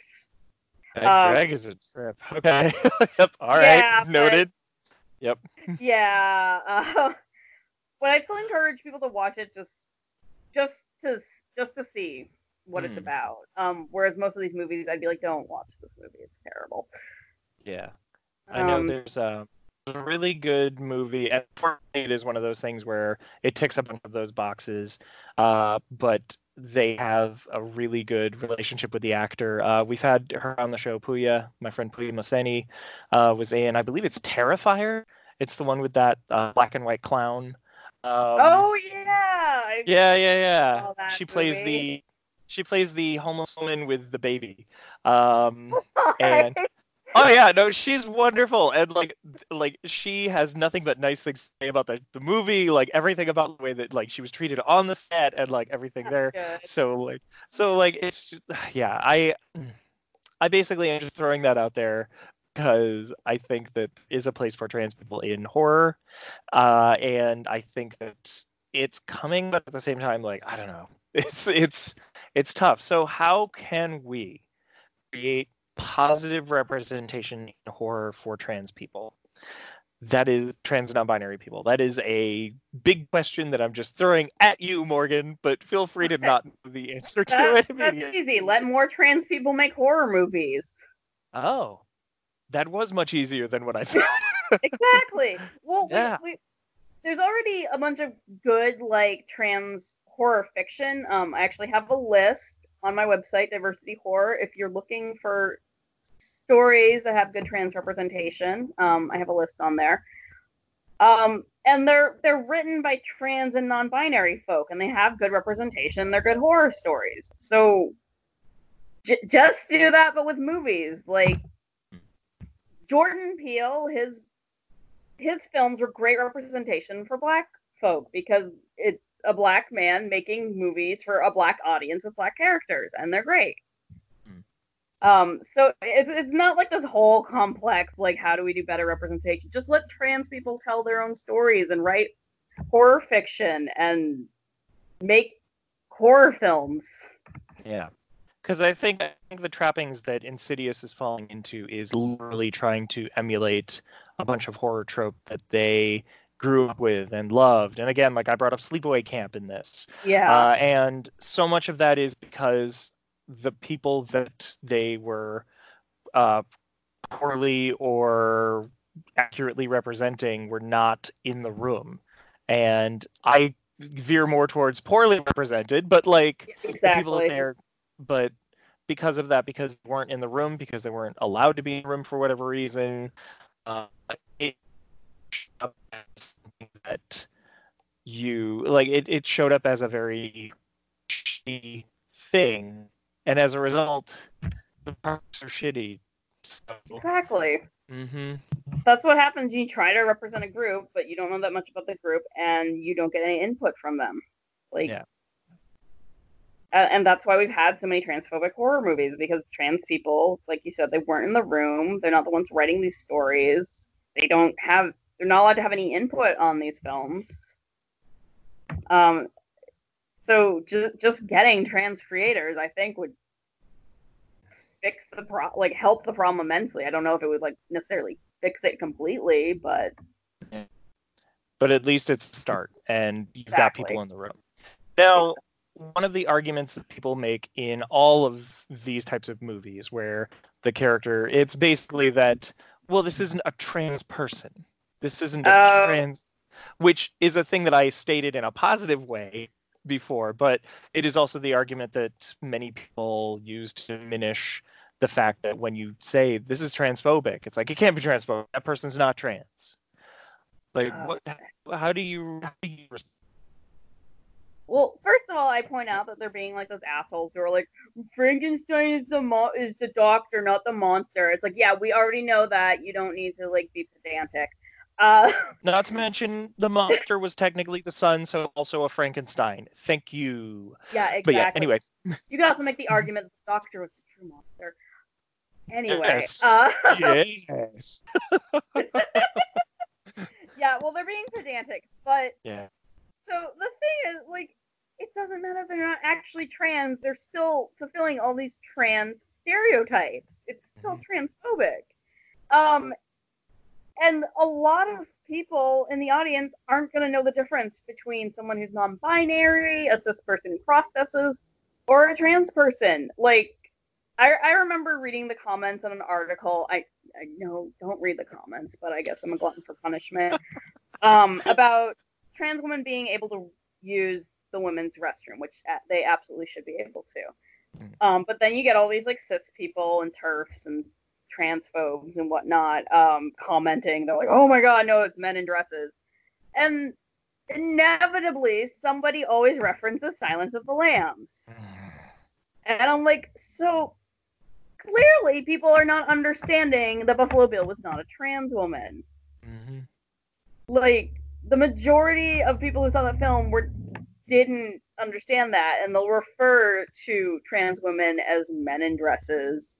That um, drag is a trip. Okay. <laughs> yep. All right. Yeah, but- Noted. Yep. yeah. Uh, but I'd still encourage people to watch it just just to just to see what it's Hmm. about. Um, whereas most of these movies, I'd be like, don't watch this movie; it's terrible. Yeah. I know Um, there's a, a really good movie, and it is one of those things where it ticks up one of those boxes, uh, but they have a really good relationship with the actor. Uh, we've had her on the show, Pooya, my friend Pooya Mohseni, uh, was in, I believe it's Terrifier. It's the one with that uh, black and white clown. Um, oh yeah. I- yeah, yeah, yeah. She plays movie. the she plays the homeless woman with the baby. Um, <laughs> and oh yeah, no, she's wonderful, and like like she has nothing but nice things to say about the the movie, like everything about the way that like she was treated on the set and like everything there. Good. So like so like it's just <sighs> yeah, I <clears throat> I basically am just throwing that out there. Because I think that is a place for trans people in horror, uh, and I think that it's coming, but at the same time, like I don't know, <laughs> it's it's it's tough. So how can we create positive representation in horror for trans people? That is trans and non-binary people. That is a big question that I'm just throwing at you, Morgan. But feel free to not know the answer to it that's easy. Let more trans people make horror movies. Oh, that was much easier than what I thought. <laughs> exactly. Well, we- Yeah. we, there's already a bunch of good like trans horror fiction. Um, I actually have a list on my website, Diversity Horror. If you're looking for stories that have good trans representation, um, I have a list on there. Um, and they're they're written by trans and non-binary folk, and they have good representation. They're good horror stories. So j- just do that, but with movies. Like Jordan Peele, his his films were great representation for black folk because it's a black man making movies for a black audience with black characters, and they're great. Hmm. Um, so it's, it's not like this whole complex, like how do we do better representation? Just let trans people tell their own stories and write horror fiction and make horror films. Yeah. Because I think I think the trappings that Insidious is falling into is literally trying to emulate a bunch of horror trope that they grew up with and loved. And again, like I brought up Sleepaway Camp in this. Yeah. Uh, and so much of that is because the people that they were uh, poorly or accurately representing were not in the room. And I veer more towards poorly represented, but like the people exactly. there, but because of that, because they weren't in the room, because they weren't allowed to be in the room for whatever reason, uh, it showed up as something that you like. It, it showed up as a very shitty thing, and as a result, the parts are shitty. So, Exactly. hmm That's what happens. You try to represent a group, but you don't know that much about the group, and you don't get any input from them. Like, Yeah. A- and that's why we've had so many transphobic horror movies because trans people, like you said, they weren't in the room. They're not the ones writing these stories. They don't have. They're not allowed to have any input on these films. Um, so just just getting trans creators, I think, would fix the pro like help the problem immensely. I don't know if it would like necessarily fix it completely, but but at least it's a start and you've got people in the room now one of the arguments that people make in all of these types of movies where the character it's basically that well this isn't a trans person this isn't a Oh. trans which is a thing that i stated in a positive way before but it is also the argument that many people use to diminish the fact that when you say this is transphobic it's like it can't be transphobic that person's not trans like Oh. what how do you, how do you Well, first of all, I point out that they're being like those assholes who are like, Frankenstein is the mo- is the doctor, not the monster. It's like, yeah, we already know that. You don't need to like be pedantic. Uh, <laughs> Not to mention the monster was technically the son, so also a Frankenstein. Thank you. yeah, exactly. But yeah, anyway. <laughs> you can also make the argument that the doctor was the true monster. Anyway, Yes. uh, <laughs> Yes. yeah, well, they're being pedantic, but Yeah. So the thing is, like, it doesn't matter if they're not actually trans. They're still fulfilling all these trans stereotypes. It's still transphobic. Um, and a lot of people in the audience aren't going to know the difference between someone who's non-binary, a cis person who processes, or a trans person. Like, I, I remember reading the comments on an article. I I know don't read the comments, but I guess I'm a glutton for punishment. um, about trans women being able to use the women's restroom, which they absolutely should be able to. Um, but then you get all these like cis people and turfs and transphobes and whatnot um, commenting. They're like, "Oh my god, no, it's men in dresses," and inevitably somebody always references Silence of the Lambs, <sighs> and I'm like, so clearly people are not understanding that Buffalo Bill was not a trans woman Mm-hmm. like the majority of people who saw that film were didn't understand that and they'll refer to trans women as men in dresses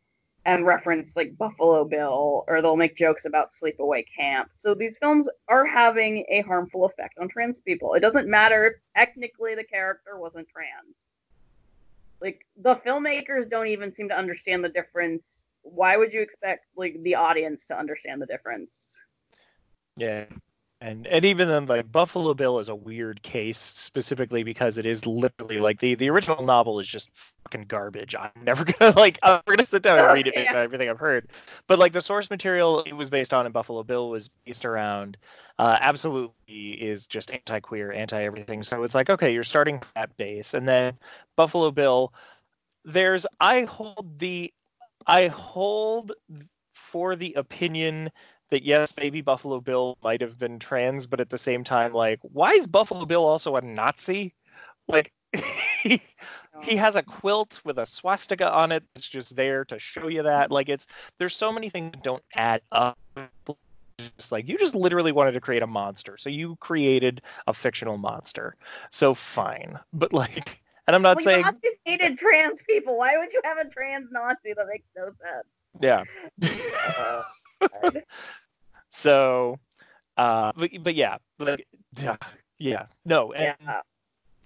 and reference like Buffalo Bill, or they'll make jokes about Sleepaway Camp. So these films are having a harmful effect on trans people. It doesn't matter if technically the character wasn't trans. Like the filmmakers don't even seem to understand the difference. Why would you expect like the audience to understand the difference? Yeah. And and even then like Buffalo Bill is a weird case specifically because it is literally like the the original novel is just fucking garbage. I'm never <laughs> gonna like I'm gonna sit down and read it based on everything I've heard. But like the source material it was based on in Buffalo Bill was based around uh, absolutely is just anti-queer, anti-everything. So it's like okay, you're starting that base, and then Buffalo Bill. There's I hold the I hold for the opinion that yes, maybe Buffalo Bill might have been trans, but at the same time, like, why is Buffalo Bill also a Nazi? Like, <laughs> he, he has a quilt with a swastika on it. It's just there to show you that. Like, it's there's so many things that don't add up. Just like you just literally wanted to create a monster, so you created a fictional monster. So fine, but like, <laughs> and I'm not well, saying Nazis hated trans people. Why would you have a trans Nazi? That makes no sense. yeah. <laughs> Uh, so, uh, but but yeah, like yeah, yeah, no, and yeah.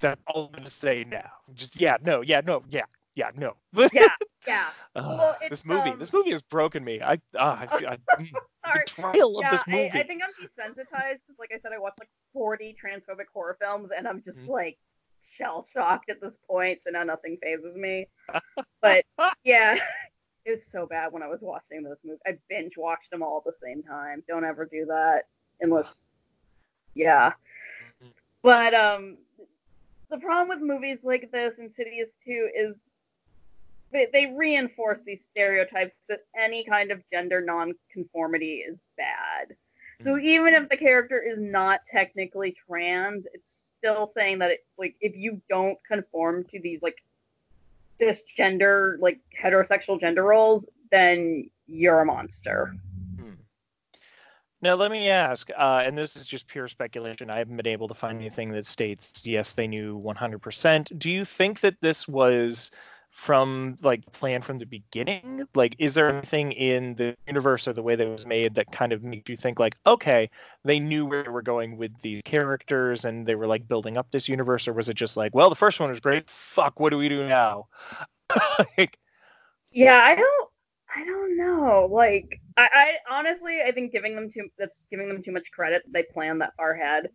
that's all I'm gonna say now. Just yeah, no, yeah, no, yeah, yeah, no. Yeah. <laughs> Yeah. Ugh, Well, it's, this movie, um, this movie has broken me. I, uh, I, I mm, Sorry. betrayal of this movie. I think I'm desensitized because, like I said, I watched like 40 transphobic horror films, and I'm just Mhm. like shell shocked at this point, so now nothing fazes me. <laughs> but yeah, it was so bad when I was watching those movies. I binge watched them all at the same time. Don't ever do that unless, yeah. Mhm. But um, the problem with movies like this, Insidious 2, is they, they reinforce these stereotypes that any kind of gender nonconformity is bad. So Mhm. even if the character is not technically trans, it's still saying that it, like if you don't conform to these like cisgender like heterosexual gender roles, then you're a monster. Now, let me ask, uh, and this is just pure speculation. I haven't been able to find anything that states yes, they knew 100%. Do you think that this was from like planned from the beginning? Like, is there anything in the universe or the way that it was made that kind of makes you think like, okay, they knew where they were going with the characters and they were like building up this universe, or was it just like, well, the first one was great. Fuck, what do we do now? <laughs> like, Yeah, I don't I don't know. Like I, I honestly I think giving them too that's giving them too much credit they planned that far ahead.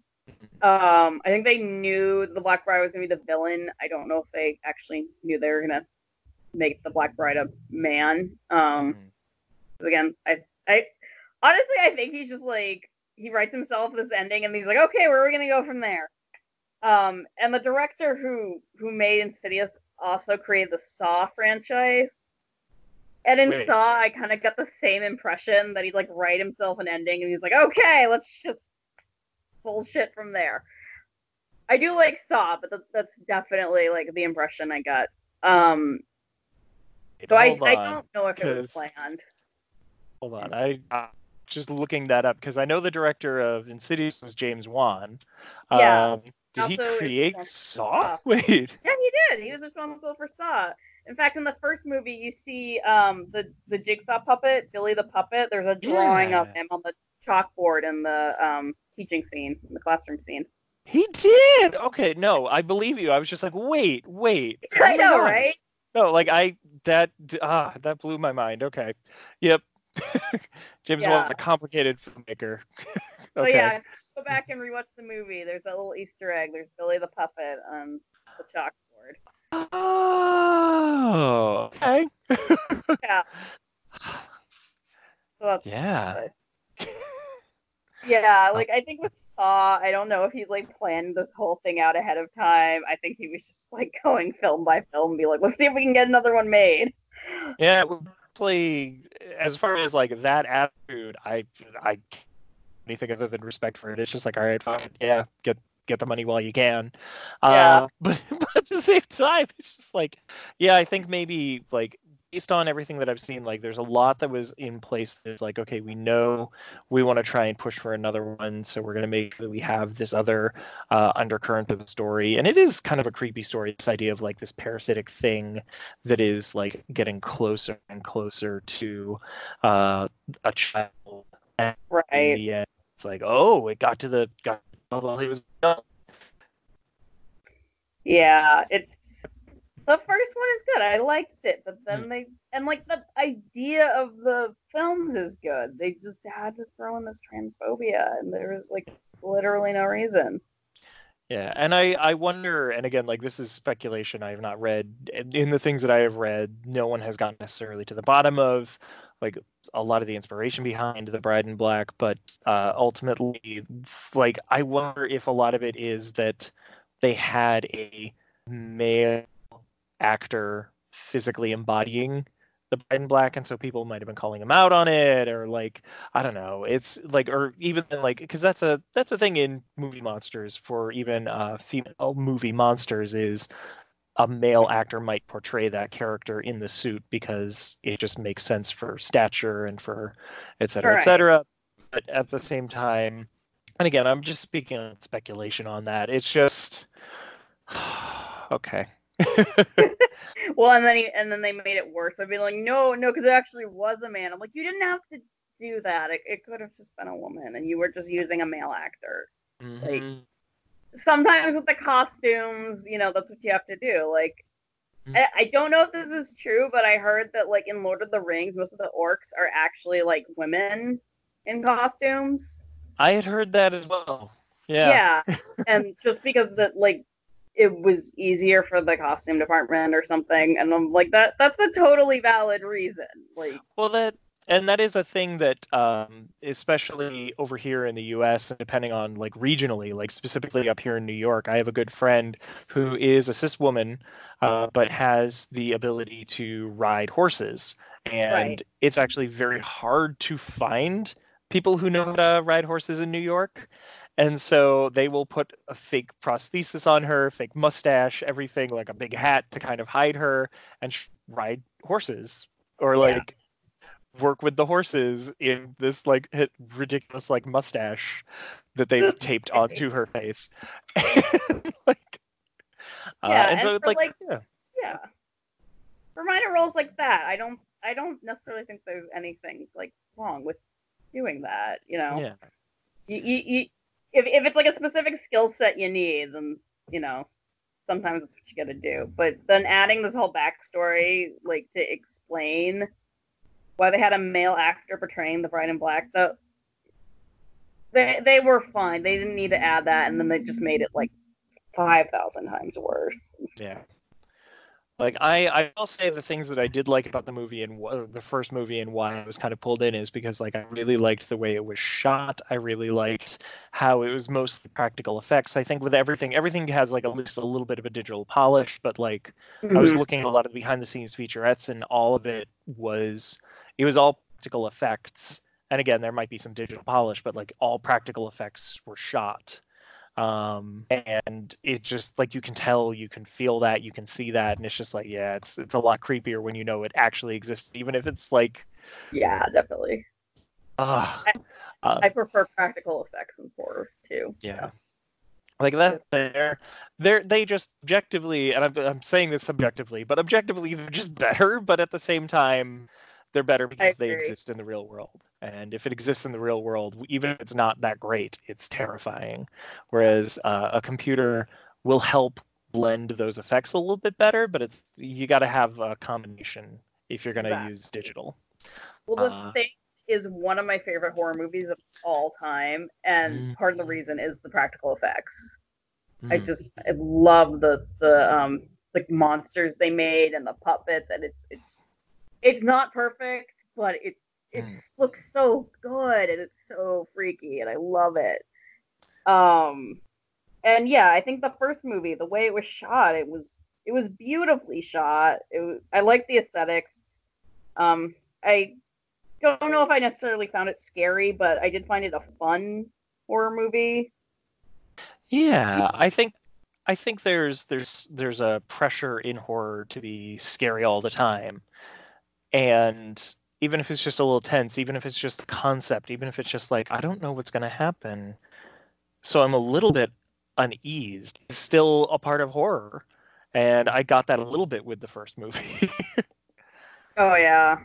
Um, I think they knew the Black Bride was gonna be the villain. I don't know if they actually knew they were gonna make the Black Bride a man. Um, again, I, I honestly, I think he's just like he writes himself this ending, and he's like, okay, where are we gonna go from there? Um, and the director who who made Insidious also created the Saw franchise. And in Wait. Saw, I kind of got the same impression that he'd like write himself an ending, and he's like, okay, let's just bullshit from there. I do like Saw, but that, that's definitely like the impression I got. Um, so I, I don't know if it was planned. Hold on, I uh, just looking that up because I know the director of Insidious was James Wan. Yeah. Um, did he Also is create responsible <laughs> Saw? Wait. Yeah, he did. He was responsible for Saw. In fact, in the first movie, you see um, the the jigsaw puppet, Billy the puppet. There's a drawing of him on the chalkboard in the um, teaching scene, in the classroom scene. He did. Okay, no, I believe you. I was just like, wait, wait. <laughs> Oh I know, right? No, like I that ah that blew my mind. Okay. Yep. <laughs> James Yeah. Wan's a complicated filmmaker. <laughs> So okay. yeah, go back and rewatch the movie. There's that little Easter egg. There's Billy the puppet on the chalkboard. Oh. Okay. <laughs> Yeah. <sighs> So Yeah. Yeah, like I think with Saw, I don't know if he like planned this whole thing out ahead of time. I think he was just like <laughs> going film by film and be like, let's see if we can get another one made. Yeah, honestly, as far as like that attitude, I I can't anything other than respect for it. It's just like, all right, fine, yeah, get get the money while you can. Yeah. Uh, <laughs> but, but at the same time, it's just like, yeah, I think maybe like based on everything that I've seen, like there's a lot that was in place that's like, okay, we know we want to try and push for another one, so we're gonna make sure that we have this other uh, undercurrent of the story, and it is kind of a creepy story. This idea of like this parasitic thing that is like getting closer and closer to uh, a child. And in Right. the end, it's like, oh, it got to the got while he was young. Yeah, it's the first one is good. I liked it, but Hmm. then they and like the idea of the films is good. They just had to throw in this transphobia, and there was like literally no reason. Yeah, and I I wonder, and again, like this is speculation. I have not read in the things that I have read. No one has gotten necessarily to the bottom of like a lot of the inspiration behind the Bride in Black, but uh, ultimately, like I wonder if a lot of it is that they had a male actor physically embodying the Bride in Black, and so people might have been calling him out on it, or like I don't know. It's like, or even like, because that's a that's a thing in movie monsters for even uh, female movie monsters is a male actor might portray that character in the suit because it just makes sense for stature and for et cetera, et cetera. But at the same time, and again, I'm just speaking on speculation on that. It's just <sighs> okay. <laughs> Well, and then he, and then they made it worse. I'd be like, no, no, because it actually was a man. I'm like, you didn't have to do that. It, it could have just been a woman, and you were just using a male actor. Mhm. Sometimes with the costumes, you know, that's what you have to do. Like, Mhm. I, I don't know if this is true, but I heard that like in Lord of the Rings, most of the orcs are actually like women in costumes. I had heard that as well. Yeah. Yeah, <laughs> and just because that like it was easier for the costume department or something, and I'm like that that's a totally valid reason. Like Well, that and that is a thing that, um, especially over here in the U.S., and depending on like regionally, like specifically up here in New York, I have a good friend who is a cis woman, uh, but has the ability to ride horses, and Right. it's actually very hard to find people who know how to ride horses in New York. And so they will put a fake prosthesis on her, fake mustache, everything like a big hat to kind of hide her, and sh- ride horses or Yeah. like work with the horses in this like hit- ridiculous like mustache that they've <laughs> taped onto her face. <laughs> like, uh, Yeah, and so it's for, like, like- yeah, yeah, for minor roles like that, I don't I don't necessarily think there's anything like wrong with doing that. You know, yeah. you, you, you if if it's like a specific skill set you need, then you know sometimes that's what you got to do. But then adding this whole backstory, like to explain why they had a male actor portraying the Bride in Black, though, they they were fine. They didn't need to add that, and then they just made it like five thousand times worse. Yeah. Like I, I will say the things that I did like about the movie and the first movie and why I was kind of pulled in is because like I really liked the way it was shot. I really liked how it was mostly practical effects. I think with everything, everything has like at least a little bit of a digital polish, but like I was mm-hmm. looking at a lot of the behind the scenes featurettes and all of it was it was all practical effects. And again, there might be some digital polish, but like all practical effects were shot um and it just like you can tell you can feel that you can see that and it's just like yeah it's it's a lot creepier when you know it actually exists even if it's like yeah, definitely. ah I prefer practical effects in horror too. yeah. Like that they're they're they just objectively and I'm, I'm saying this subjectively but objectively they're just better but at the same time they're better because they exist in the real world and if it exists in the real world even if it's not that great it's terrifying whereas uh, a computer will help blend those effects a little bit better but it's you got to have a combination if you're going to Exactly. use digital Well, the Uh, thing is one of my favorite horror movies of all time, and part of the reason is the practical effects. I Mm. just I love the the um like monsters they made and the puppets, and it's it's it's not perfect, but it it Mm. looks so good and it's so freaky, and I love it. Um, and yeah, I think the first movie, the way it was shot, it was it was beautifully shot. It was, I like the aesthetics. Um, I don't know if I necessarily found it scary, but I did find it a fun horror movie. Yeah, I think I think there's there's there's a pressure in horror to be scary all the time. and even if it's just a little tense, even if it's just the concept, even if it's just like I don't know what's going to happen, so I'm a little bit uneased. It's still a part of horror, and I got that a little bit with the first movie. <laughs> Oh yeah,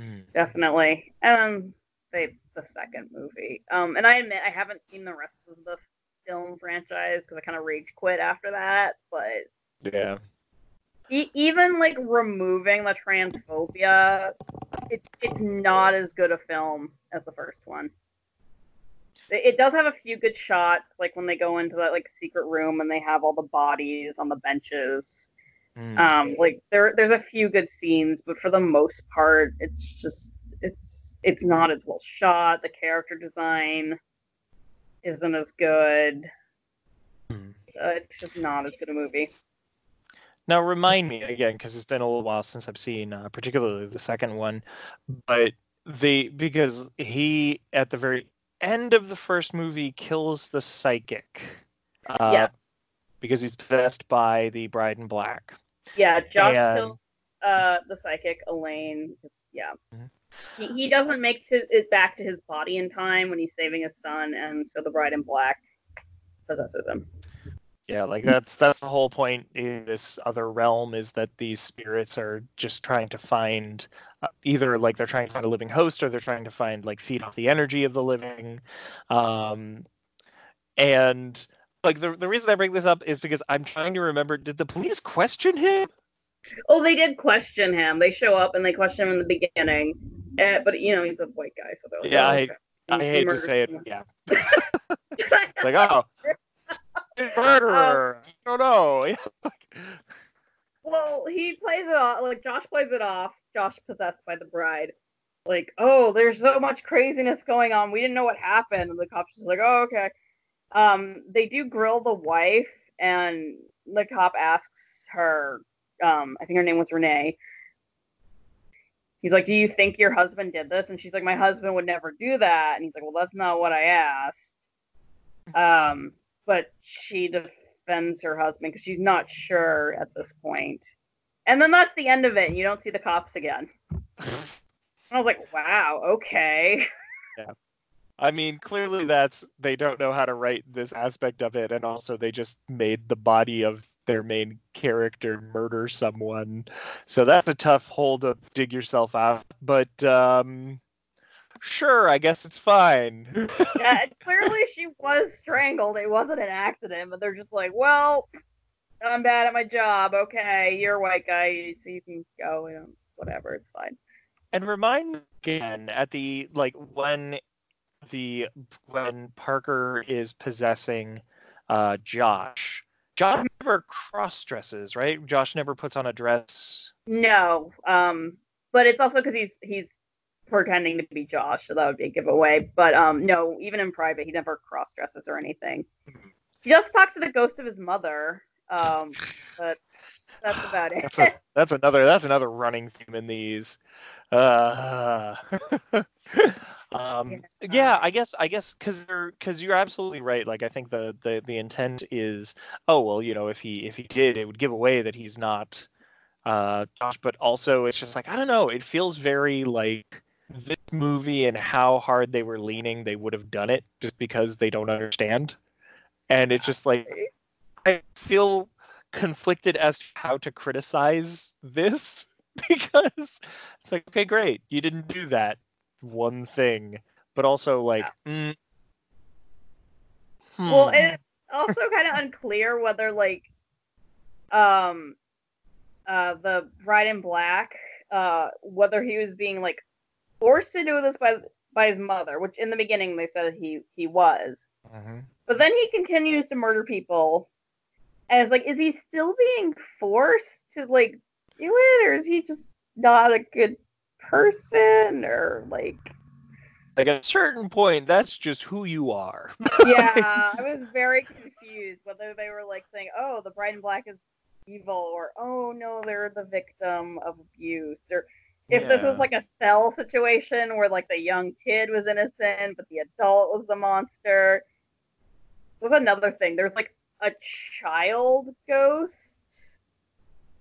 Mm. definitely. And they the second movie. Um, and I admit I haven't seen the rest of the film franchise because I kind of rage quit after that. But Yeah. e- even like removing the transphobia, it's it's not as good a film as the first one. It, does have a few good shots, like when they go into that like secret room and they have all the bodies on the benches. Mm. Um, like there there's a few good scenes, but for the most part, it's just it's it's not as well shot. The character design isn't as good. Mm. Uh, it's just not as good a movie. Now remind me again, because it's been a little while since I've seen, uh, particularly the second one, but the because he at the very end of the first movie kills the psychic. Uh, Yeah. Because he's possessed by the bride in black. Yeah, Josh And- kills uh, the psychic Elaine. Yeah, Mhm. he, he doesn't make to, it back to his body in time when he's saving his son, and so the bride in black possesses him. Yeah, like that's that's the whole point in this other realm is that these spirits are just trying to find uh, either like they're trying to find a living host or they're trying to find like feed off the energy of the living. Um and like the the reason I bring this up is because I'm trying to remember did the police question him? Oh, they did question him. They show up and they question him in the beginning, uh, but you know he's a white guy, so they're like, Yeah, oh, I- okay. I He hate to murdered say it, someone. yeah. <laughs> Like, oh, <laughs> murderer. <laughs> I don't know. <laughs> Well, he plays it off like Josh plays it off. Josh possessed by the bride. Like, oh, there's so much craziness going on. We didn't know what happened. And the cop's just like, oh, okay. Um, they do grill the wife, and the cop asks her. Um, I think her name was Renai. He's like, "Do you think your husband did this?" And she's like, "My husband would never do that." And he's like, "Well, that's not what I asked." Um, but she defends her husband because she's not sure at this point. And then that's the end of it. And you don't see the cops again. I was like, wow, okay. Yeah. I mean, clearly that's they don't know how to write this aspect of it, and also they just made the body of their main character murder someone. So that's a tough hole to dig yourself out. But um, sure, I guess it's fine. <laughs> yeah, clearly she was strangled. It wasn't an accident, but they're just like, well, I'm bad at my job. Okay, you're a white guy, so you can go. You know, whatever, it's fine. and remind me again at the like when the when Parker is possessing uh, Josh. Josh never cross dresses, right? Josh never puts on a dress. No, um, but it's also because he's he's pretending to be Josh, so that would be a giveaway. But um, no, even in private, he never cross dresses or anything. He does talk to the ghost of his mother, um, but that's about <sighs> it. That's a, that's another that's another running theme in these. Uh, <laughs> um, yeah, I guess I guess because you're because you're absolutely right. Like I think the, the the intent is oh well you know if he if he did it would give away that he's not uh Josh, but also it's just like I don't know. It feels very like this movie and how hard they were leaning they would have done it just because they don't understand, and it's just like I feel conflicted as to how to criticize this <laughs> because it's like okay great you didn't do that one thing but also like mm, Well, hmm. and it's also kind of unclear whether like um uh the bride in black uh whether he was being like forced to do this by by his mother, which in the beginning they said he he was. Mhm. But then he continues to murder people. And it's like, is he still being forced to like do it, or is he just not a good person, or like? like at a certain point that's just who you are <laughs> <laughs> Yeah, I was very confused whether they were like saying, "Oh, the bride in black is evil," or "Oh no, they're the victim of abuse," or if this was like a cell situation where like the young kid was innocent but the adult was the monster. There's another thing. There's like a child ghost.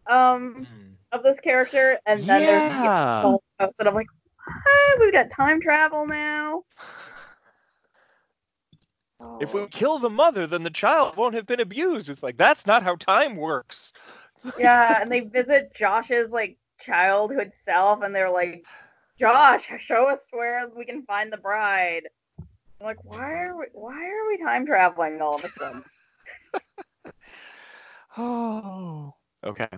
Um, Mhm. of this character, and then there's the yeah. whole post, and I'm like, what? We've got time travel now. If Oh. we kill the mother, then the child won't have been abused. It's like that's not how time works. yeah, and they visit Josh's like childhood self, and they're like, Josh, show us where we can find the bride. I'm like, why are we why are we time traveling all of a sudden? <laughs> Oh. Okay.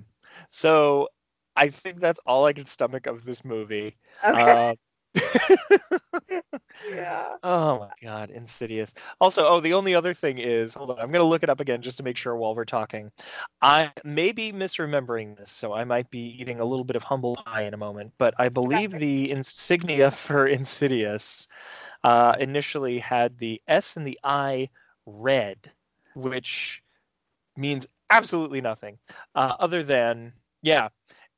So I think that's all I can stomach of this movie. Okay. Um, yeah. oh my god, Insidious. Also, oh, the only other thing is, hold on, I'm gonna look it up again just to make sure while we're talking. I may be misremembering this, so I might be eating a little bit of humble pie in a moment, but I believe the insignia for Insidious uh, initially had the S and the I red, which means absolutely nothing uh, other than yeah,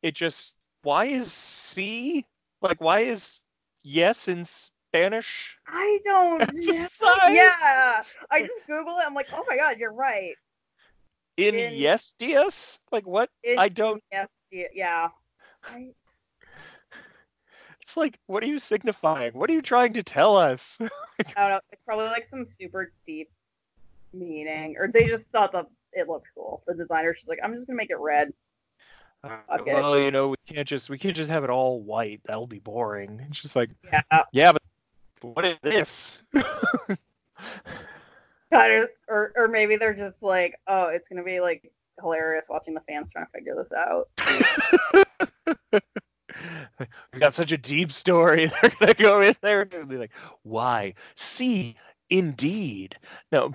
it just why is C like why is yes in Spanish? I don't <laughs> know. Yeah. I just Google it. I'm like, oh my god, you're right. In, In- yes dias? Like what? I don't. Yes, yeah. yeah. I, It's like what are you signifying? What are you trying to tell us? <laughs> I don't know. It's probably like some super deep meaning, or they just thought that it looked cool. The designer's just like, I'm just gonna make it red. <laughs> Okay. Well, you know, we can't just we can't just have it all white. That'll be boring. It's just like Yeah. yeah, but what is this? <laughs> Kind of, or or maybe they're just like, oh, it's gonna be like hilarious watching the fans trying to figure this out. <laughs> we got such a deep story. They're gonna go in there and be like, why? See, indeed. No.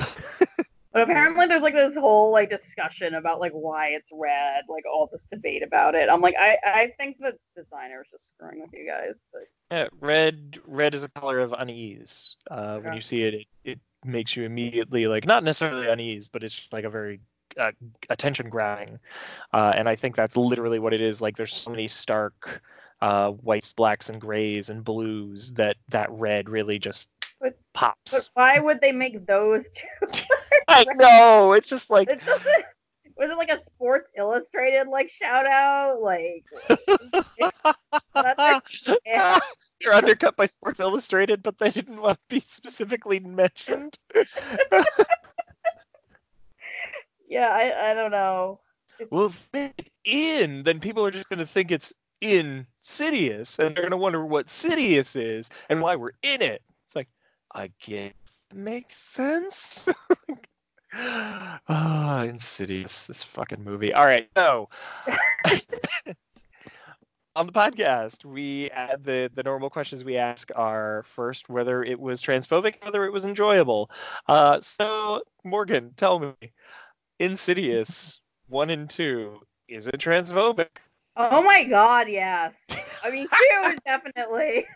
But apparently, there's like this whole like discussion about like why it's red, like all this debate about it. I'm like, I I think the designer is just screwing with you guys. But Yeah, red red is a color of unease. Uh, when you see it, it, it makes you immediately like not necessarily unease, but it's like a very uh, attention grabbing. Uh, and I think that's literally what it is. Like there's so many stark uh, whites, blacks, and grays and blues that that red really just But- pops. but why would they make those two? <laughs> <laughs> I know. It's just like It. Was it like a Sports Illustrated like shout out? Like that's like, yeah. they're undercut by Sports Illustrated, but they didn't want to be specifically mentioned. <laughs> yeah, I I don't know. Well, if it's in, then people are just going to think it's insidious, and they're going to wonder what Sidious is and why we're in it. It's like, I guess makes sense. <laughs> Ah, Insidious, this fucking movie. All right, so <laughs> on the podcast, we add the the normal questions we ask are first whether it was transphobic, whether it was enjoyable. Uh, so Morgan, tell me, Insidious <laughs> one and two, is it transphobic? Oh my god, yes. I mean, two is definitely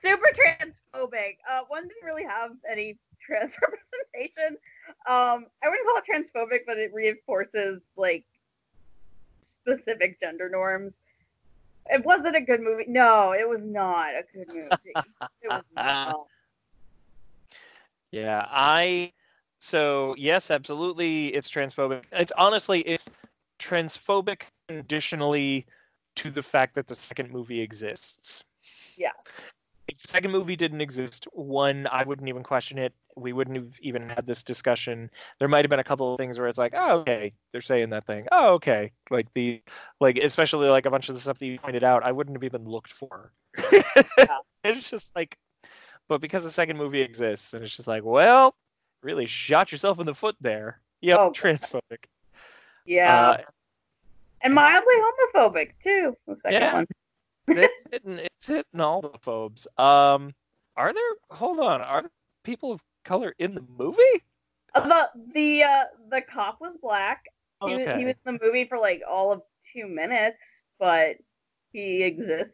super transphobic. Uh, one didn't really have any trans <laughs> representation. Um, I wouldn't call it transphobic, but it reinforces like specific gender norms. It wasn't a good movie. No, it was not a good movie. It was not. Yeah, I so yes, absolutely it's transphobic. It's honestly it's transphobic conditionally to the fact that the second movie exists. Yeah. The second movie didn't exist, one, I wouldn't even question it. We wouldn't have even had this discussion. There might have been a couple of things where it's like, oh, okay, they're saying that thing. Oh, okay. Like the like especially like a bunch of the stuff that you pointed out, I wouldn't have even looked for. <laughs> It's just like but because the second movie exists and it's just like, well, really shot yourself in the foot there. Yep, Oh. transphobic. Yeah. Uh, and mildly homophobic too. The second Yeah. one. It's hitting it's hitting all the phobes. Um are there hold on, are there people of color in the movie? Uh, the the uh, the cop was black. He, was, Okay. he was in the movie for like all of two minutes, but he existed.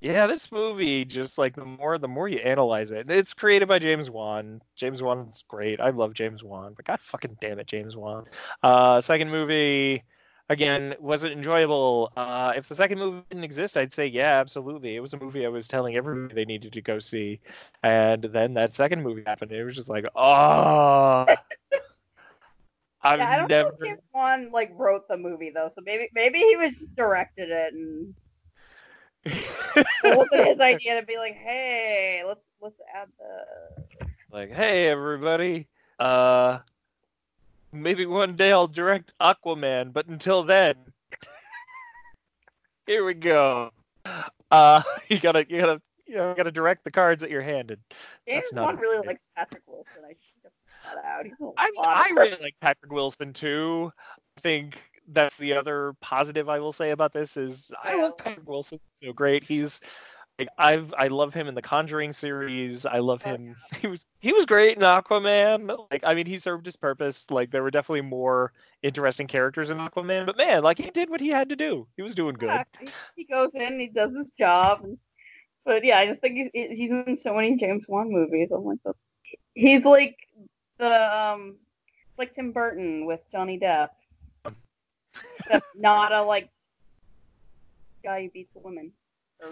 Yeah, this movie just like the more the more you analyze it, it's created by James Wan. James Wan's great. I love James Wan, but god fucking damn it, James Wan. Uh, second movie, again, was it enjoyable? Uh, if the second movie didn't exist, I'd say yeah, absolutely. It was a movie I was telling everybody they needed to go see, and then that second movie happened. It was just like, oh. <laughs> I've Yeah, I don't never. know if James Wan like wrote the movie though, so maybe maybe he was just directed it and <laughs> it wasn't his idea to be like, hey, let's let's add the like, hey everybody, uh, maybe one day I'll direct Aquaman, but until then, <laughs> here we go. Uh, <laughs> you gotta, you gotta, you know, gotta direct the cards that you're handed. James That's not really likes Patrick Wilson. I should have put that out. He's a I I really like Patrick Wilson too. I think that's the other positive I will say about this is I love Patrick Wilson so great. He's like I've I love him in the Conjuring series. I love Oh, him. <laughs> He was he was great in Aquaman. Like I mean, he served his purpose. Like there were definitely more interesting characters in Aquaman, but man, like he did what he had to do. He was doing good. Yeah, he, he goes in, he does his job. And, but yeah, I just think he's, he's in so many James Wan movies. I'm like, he's like the um, like Tim Burton with Johnny Depp. <laughs> Not a like guy who beats a woman or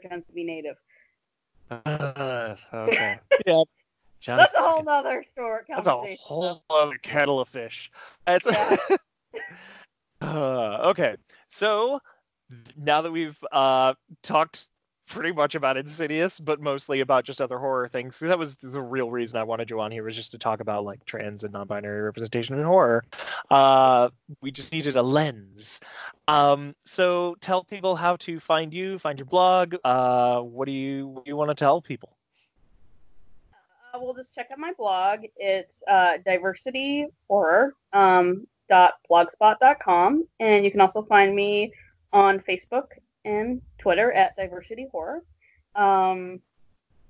pretends to be native. Uh, <laughs> okay. yeah. Johnny That's a whole fucking- nother story. That's a whole other kettle of fish. That's Yeah. <laughs> Uh, okay. So now that we've uh, talked pretty much about Insidious, but mostly about just other horror things, that was the real reason I wanted you on here was just to talk about like trans and non-binary representation in horror. Uh, we just needed a lens. Um, so tell people how to find you, find your blog. Uh, what do you what do you want to tell people? Uh, well, just check out my blog. It's uh, diversity horror um, blogspot.com, and you can also find me on Facebook and Twitter at diversity horror. Um,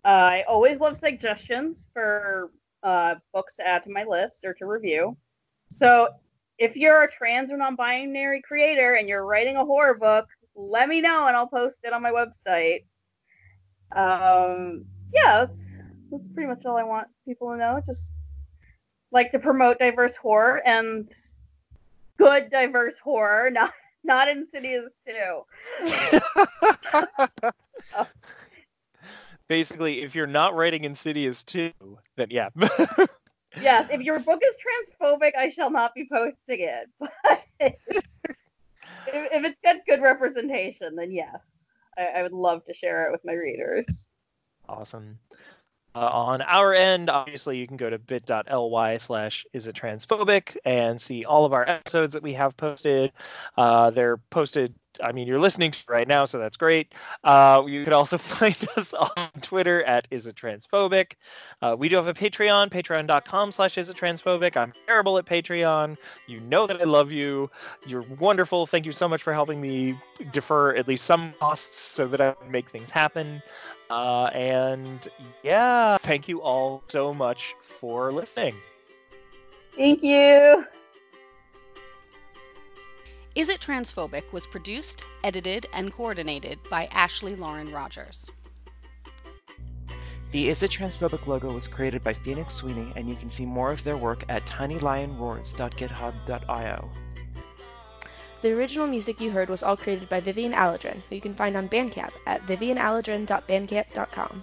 I always love suggestions for uh, books to add to my list or to review. So if you're a trans or non-binary creator and you're writing a horror book, let me know and I'll post it on my website. Um, yeah, that's that's pretty much all I want people to know. Just like to promote diverse horror and good diverse horror, <laughs> not not Insidious too. <laughs> Basically, if you're not writing Insidious 2, then yeah. <laughs> Yes, if your book is transphobic, I shall not be posting it. <laughs> But if, if it's got good representation, then yes, I, I would love to share it with my readers. Awesome. Uh, on our end, obviously, you can go to bit.ly slash is and see all of our episodes that we have posted. Uh, they're posted, I mean, you're listening to right now, so that's great. Uh, you can also <laughs> find us on Twitter at is it transphobic. Uh, we do have a Patreon, patreon.com slash is it transphobic. I'm terrible at Patreon. You know that I love you. You're wonderful. Thank you so much for helping me defer at least some costs so that I can make things happen. Uh, and yeah, thank you all so much for listening. Thank you. Is It Transphobic was produced, edited, and coordinated by Ashley Lauren Rogers. The Is It Transphobic logo was created by Phoenix Sweeney, and you can see more of their work at tinylionroars.github.io. The original music you heard was all created by Vivian Aladrin, who you can find on Bandcamp at vivianaladrin.bandcamp.com.